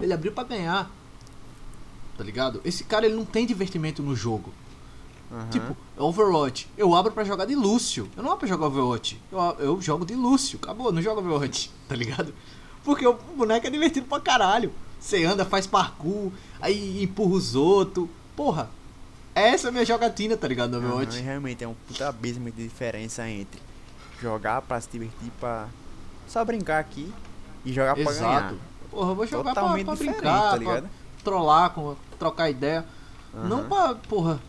Ele abriu pra ganhar. Tá ligado? Esse cara ele não tem divertimento no jogo. Aham. Tipo, Overwatch. Eu abro pra jogar de Lúcio. Eu não abro pra jogar Overwatch. Eu, eu jogo de Lúcio. Acabou, não jogo Overwatch. <laughs> Tá ligado? Porque o boneco é divertido pra caralho. Você anda, faz parkour, aí empurra os outros. Porra, essa é a minha jogatina, tá ligado? No Overwatch. realmente é um puta abismo de diferença entre jogar pra se divertir, pra só brincar aqui e jogar pra ganhar. Exato. Porra, eu vou jogar pra, Totalmente pra diferente, brincar, tá pra ligado? trollar, com, trocar ideia. Não Aham. pra, porra.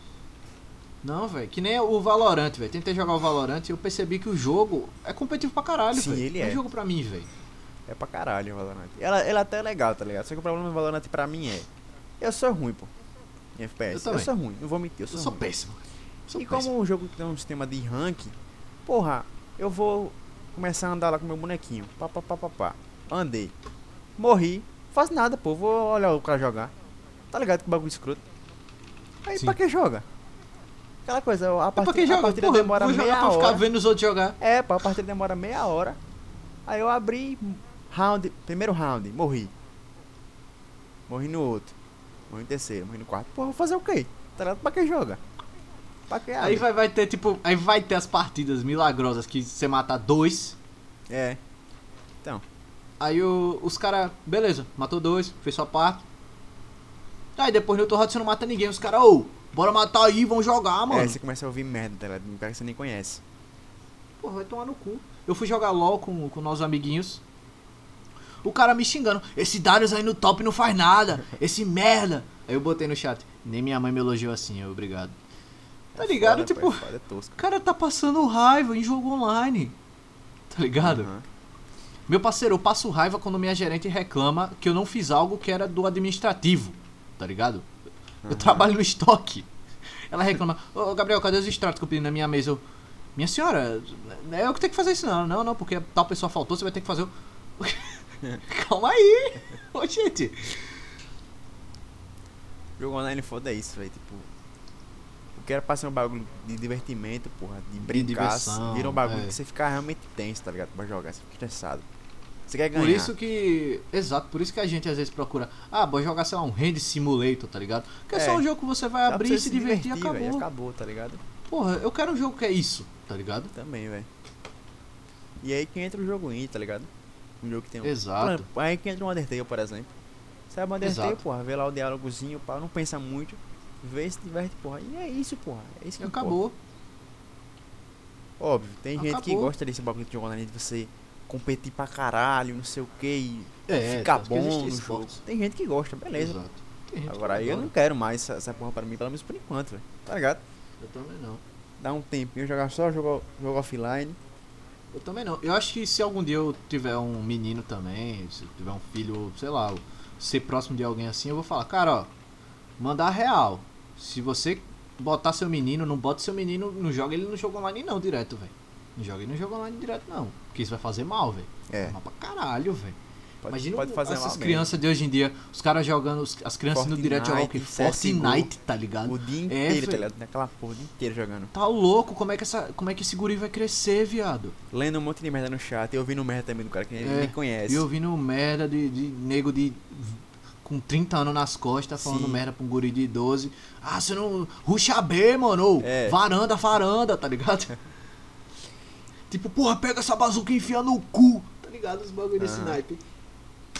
Não, velho. Que nem o Valorant, velho. Tentei jogar o Valorant e eu percebi que o jogo é competitivo pra caralho, Sim, velho. ele é. é. jogo pra mim, velho. É pra caralho o Valorant. Ela, ela até é legal, tá ligado? Só que o problema do Valorant pra mim é. Eu sou ruim, pô. Em FPS. Eu Eu, sou ruim, não vou mentir, eu Eu sou, sou ruim. péssimo. Sou E péssimo. como o jogo tem um sistema de rank, porra, eu vou começar a andar lá com meu bonequinho. Pá, pá, pá, pá, pá. Andei. Morri. Faço nada, pô. Vou olhar o cara jogar. Tá ligado que bagulho escroto. Aí Sim. pra que joga? Aquela coisa, a, É partida, quem a partida Porra, demora jogar meia pra ficar hora. vendo os outros jogar. É, pô, a partida demora meia hora. Aí eu abri round, primeiro round, morri. Morri no outro. Morri no terceiro, morri no quarto. Pô, vou fazer o quê? Tá ligado? Pra que joga? Pra que Aí abre? vai, vai ter, tipo, aí vai ter as partidas milagrosas que você mata dois. É. Aí o- os caras, beleza, matou dois, fez sua parte. Aí depois no outro round você não mata ninguém. Os caras, ô, bora matar aí, vão jogar, mano. É, você começa a ouvir merda, tá ligado? Um cara que você nem conhece. Porra, vai tomar no cu. Eu fui jogar LOL com, com nossos amiguinhos. O cara me xingando. Esse Darius aí no top não faz nada. Esse merda. Aí eu botei no chat. Nem minha mãe me elogiou assim, eu, obrigado. Tá ligado? Foda, tipo, o é é tosco. cara tá passando raiva em jogo online. Tá ligado? Aham. Meu parceiro, eu passo raiva quando minha gerente reclama que eu não fiz algo que era do administrativo. Tá ligado? Eu trabalho no estoque. Ela reclama, ô Gabriel, cadê os extratos que eu pedi na minha mesa? Eu, minha senhora, não é eu que tenho que fazer isso não. Não, não, porque tal pessoa faltou, você vai ter que fazer o. <laughs> <laughs> Calma aí! Ô, gente! Jogo online foda é isso, velho. Tipo. Eu quero passar um bagulho de divertimento, porra. De brincar. diversão, vira um bagulho é. que você fica realmente tenso, tá ligado? Pra jogar, você fica estressado. Você quer ganhar. Por isso que. Exato, por isso que a gente às vezes procura. Ah, vou jogar, sei lá, um Hand Simulator, tá ligado? Que é, É. só um jogo que você vai abrir, você se divertir e velho, acabou. Acabou, tá ligado? Porra, eu quero um jogo que é isso, tá ligado? Também, velho. E aí que entra o jogo indie, tá ligado? Um jogo que tem um. Exato. Por aí que entra o Undertale, por exemplo. Abre o Undertale, Exato. porra, vê lá o diálogozinho, pá, não pensa muito, vê se diverte, porra. E é isso, porra. É isso que acabou. Óbvio, tem gente que Acabou. gosta desse bagulho de jogo online de você competir pra caralho, não sei o que, e É, ficar bom existe no jogo. Tem gente que gosta, beleza. Exato. Agora que aí eu não quero mais essa, essa porra pra mim, pelo menos por enquanto, velho. Tá ligado? Eu também não. Dá um tempinho, jogar só jogo, jogo offline. Eu também não. Eu acho que se algum dia eu tiver um menino também, se eu tiver um filho, sei lá, ser próximo de alguém assim, eu vou falar, cara, ó, mandar real. Se você botar seu menino, não bota seu menino, não joga ele no jogo online não, direto, velho. Não joga ele no jogo online direto não. Porque isso vai fazer mal, velho. É, Mal pra caralho, velho. Pode, Imagina pode fazer essas crianças de hoje em dia, os caras jogando, as crianças no direto jogam o quê? Fortnite, Fortnite, tá ligado? O dia É, inteiro, tá velho. ligado? Naquela porra, o dia inteiro jogando. Tá louco, como é que essa, como é que esse guri vai crescer, viado? Lendo um monte de merda no chat e ouvindo merda também do cara que É, ele nem conhece. E ouvindo merda de, de nego de. com 30 anos nas costas, falando Sim. merda pra um guri de 12. Ah, você não. Ruxa B, mano! É. Varanda, varanda, tá ligado? <laughs> tipo, porra, pega essa bazuca e enfia no cu! Tá ligado? Os bagulho desse Aham. naipe.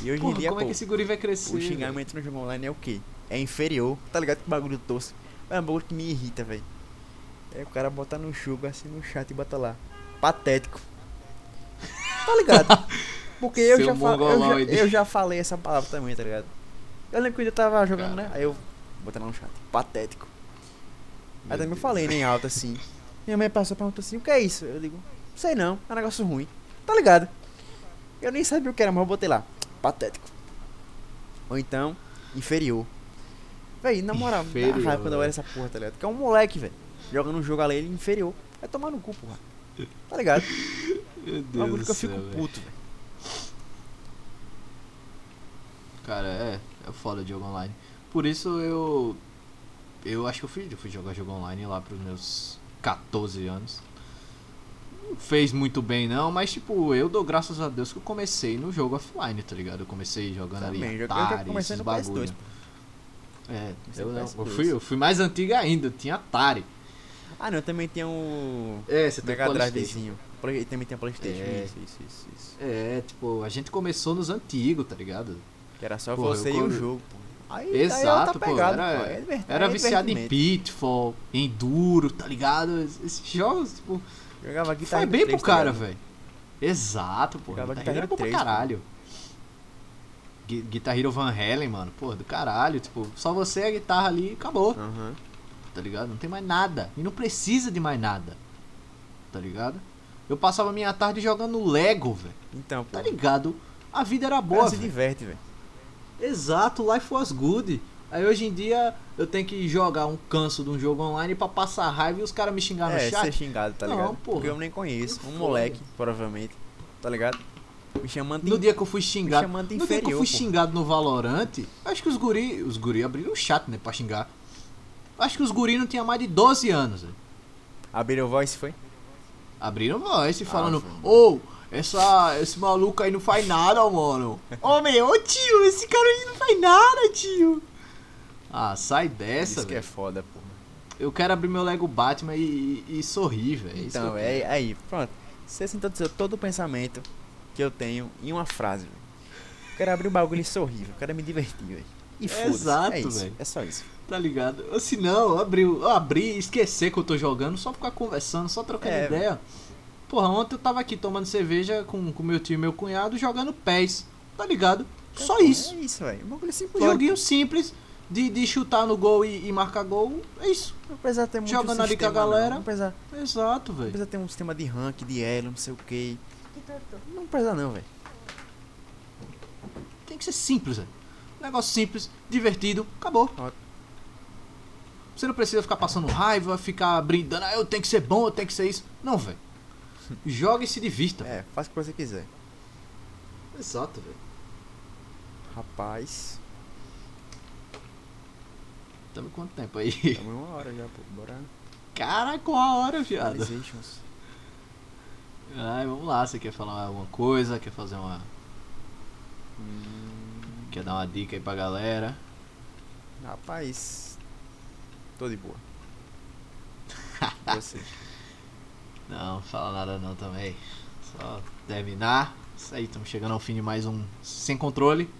E hoje Porra, em dia, como é pô, que esse guri vai crescer? o xingamento no jogo online é o quê? É inferior. Tá ligado? Que bagulho tosco. É um bagulho que me irrita, velho. É o cara botar no jogo assim no chat e bota lá. Patético. Tá ligado? <laughs> Porque eu já, eu, já, eu já falei essa palavra também, tá ligado? Eu lembro que eu tava jogando, né? Aí eu botei lá no chat. Patético. Aí Meu também eu falei nem alto assim. <laughs> Minha mãe passou e perguntou assim, o que é isso? Eu digo, sei não, é um negócio ruim. Tá ligado? Eu nem sabia o que era, mas eu botei lá. Patético. Ou então, inferior. Véi, na moral, me Inferior, dá raiva quando eu olho essa porra, tá ligado? Que é um moleque, velho. Jogando um jogo ali, ele inferior. Vai tomar no cu, porra. Tá ligado? <laughs> Meu É Deus bagulho que eu fico velho. puto, velho. Cara, é, é foda de jogo online. Por isso eu. Eu acho que eu fui, eu fui jogar jogo online lá pros meus 14 anos. Fez muito bem não, mas tipo, eu dou graças a Deus que eu comecei no jogo offline, tá ligado? Eu comecei jogando Também, ali eu já- eu Atari, comecei esses no PS2, bagulho. É, Comecei eu, não, eu, PS2. fui, eu fui mais antiga ainda, eu tinha Atari. Ah, não, também tem um É, você Mega Drivezinho. Também tem a Playstation. É. Isso, isso, isso, isso. É, tipo, a gente começou nos antigos, tá ligado? Que era só Porra, você eu e o jogo, pô. Aí, é Exato, outra pô. pegada, era pô. É era é viciado em. Pitfall, Enduro, tá ligado? Esses jogos, tipo, Jogava Guitar Faz Hero bem pro 3, tá cara, velho. Exato, pô. Jogava Guitar Guitar Hero é bom pra 3, pô. caralho. Guitar Hero Van Halen, mano. Pô, do caralho. Tipo, só você, a guitarra ali e acabou. Aham. Tá ligado? Não tem mais nada. E não precisa de mais nada. Tá ligado? Eu passava minha tarde jogando Lego, velho. Então, pô. Tá ligado? A vida era boa, cara se diverte, velho. Exato, life was good. Aí hoje em dia eu tenho que jogar um canso de um jogo online pra passar raiva e os caras me xingar no É, chat. ser xingado, tá Não, ligado? porra. Porque eu nem conheço. Um moleque, provavelmente. Tá ligado? Me chamando de... No dia que eu fui xingado. chamando de no dia que eu inferior, fui pô. xingado no Valorante, acho que os guri. Os guri abriram o chat, né? Pra xingar. Acho que os guri não tinham mais de 12 anos. velho. Abriram voice, foi? Abriram voz e falando, Ah, ô, essa, esse maluco aí não faz nada, mano. Ô meu, ô tio, esse cara aí não faz nada, tio. Ah, sai dessa, Isso que é foda, pô. Eu quero abrir meu Lego Batman e, e, e sorrir, velho. É Então, é aí, pronto. Você sintetizou todo o pensamento que eu tenho em uma frase, velho. Eu quero abrir o bagulho e sorrir, velho. Eu quero me divertir, velho. E foda-se. Exato, é velho. É só isso. Tá ligado? Ou se não, abrir e esquecer que eu tô jogando, só ficar conversando, só trocando É, ideia. Porra, ontem eu tava aqui tomando cerveja com, com meu tio e meu cunhado jogando pés. Tá ligado? Só É, isso. É isso, velho. Um bagulho simples. joguinho simples de, de chutar no gol e, e marcar gol. É isso. Não precisa ter muito Jogando ali com a sistema, não. galera. Não precisa, Exato, não velho. precisa ter um sistema de rank, de elo, não sei o que. Não precisa não, velho. Tem que ser simples, velho. Negócio simples, divertido, acabou. Você não precisa ficar passando raiva, ficar brindando, ah, eu tenho que ser bom, eu tenho que ser isso. Não, velho. <laughs> Joga e se divirta. É, faz o que você quiser. Exato, velho. Rapaz, Tamo quanto tempo aí? em uma hora já, pô. Bora. Cara, com a hora, viado. Ai, vamos lá, você quer falar alguma coisa? Quer fazer uma. Hum, Quer dar uma dica aí pra galera? rapaz, tô de boa. Você. <laughs> Não, fala nada não também. Só terminar. Isso aí, estamos chegando ao fim de mais um Sem Controle.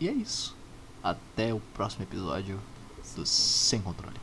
E é isso. Até o próximo episódio do Sem Controle.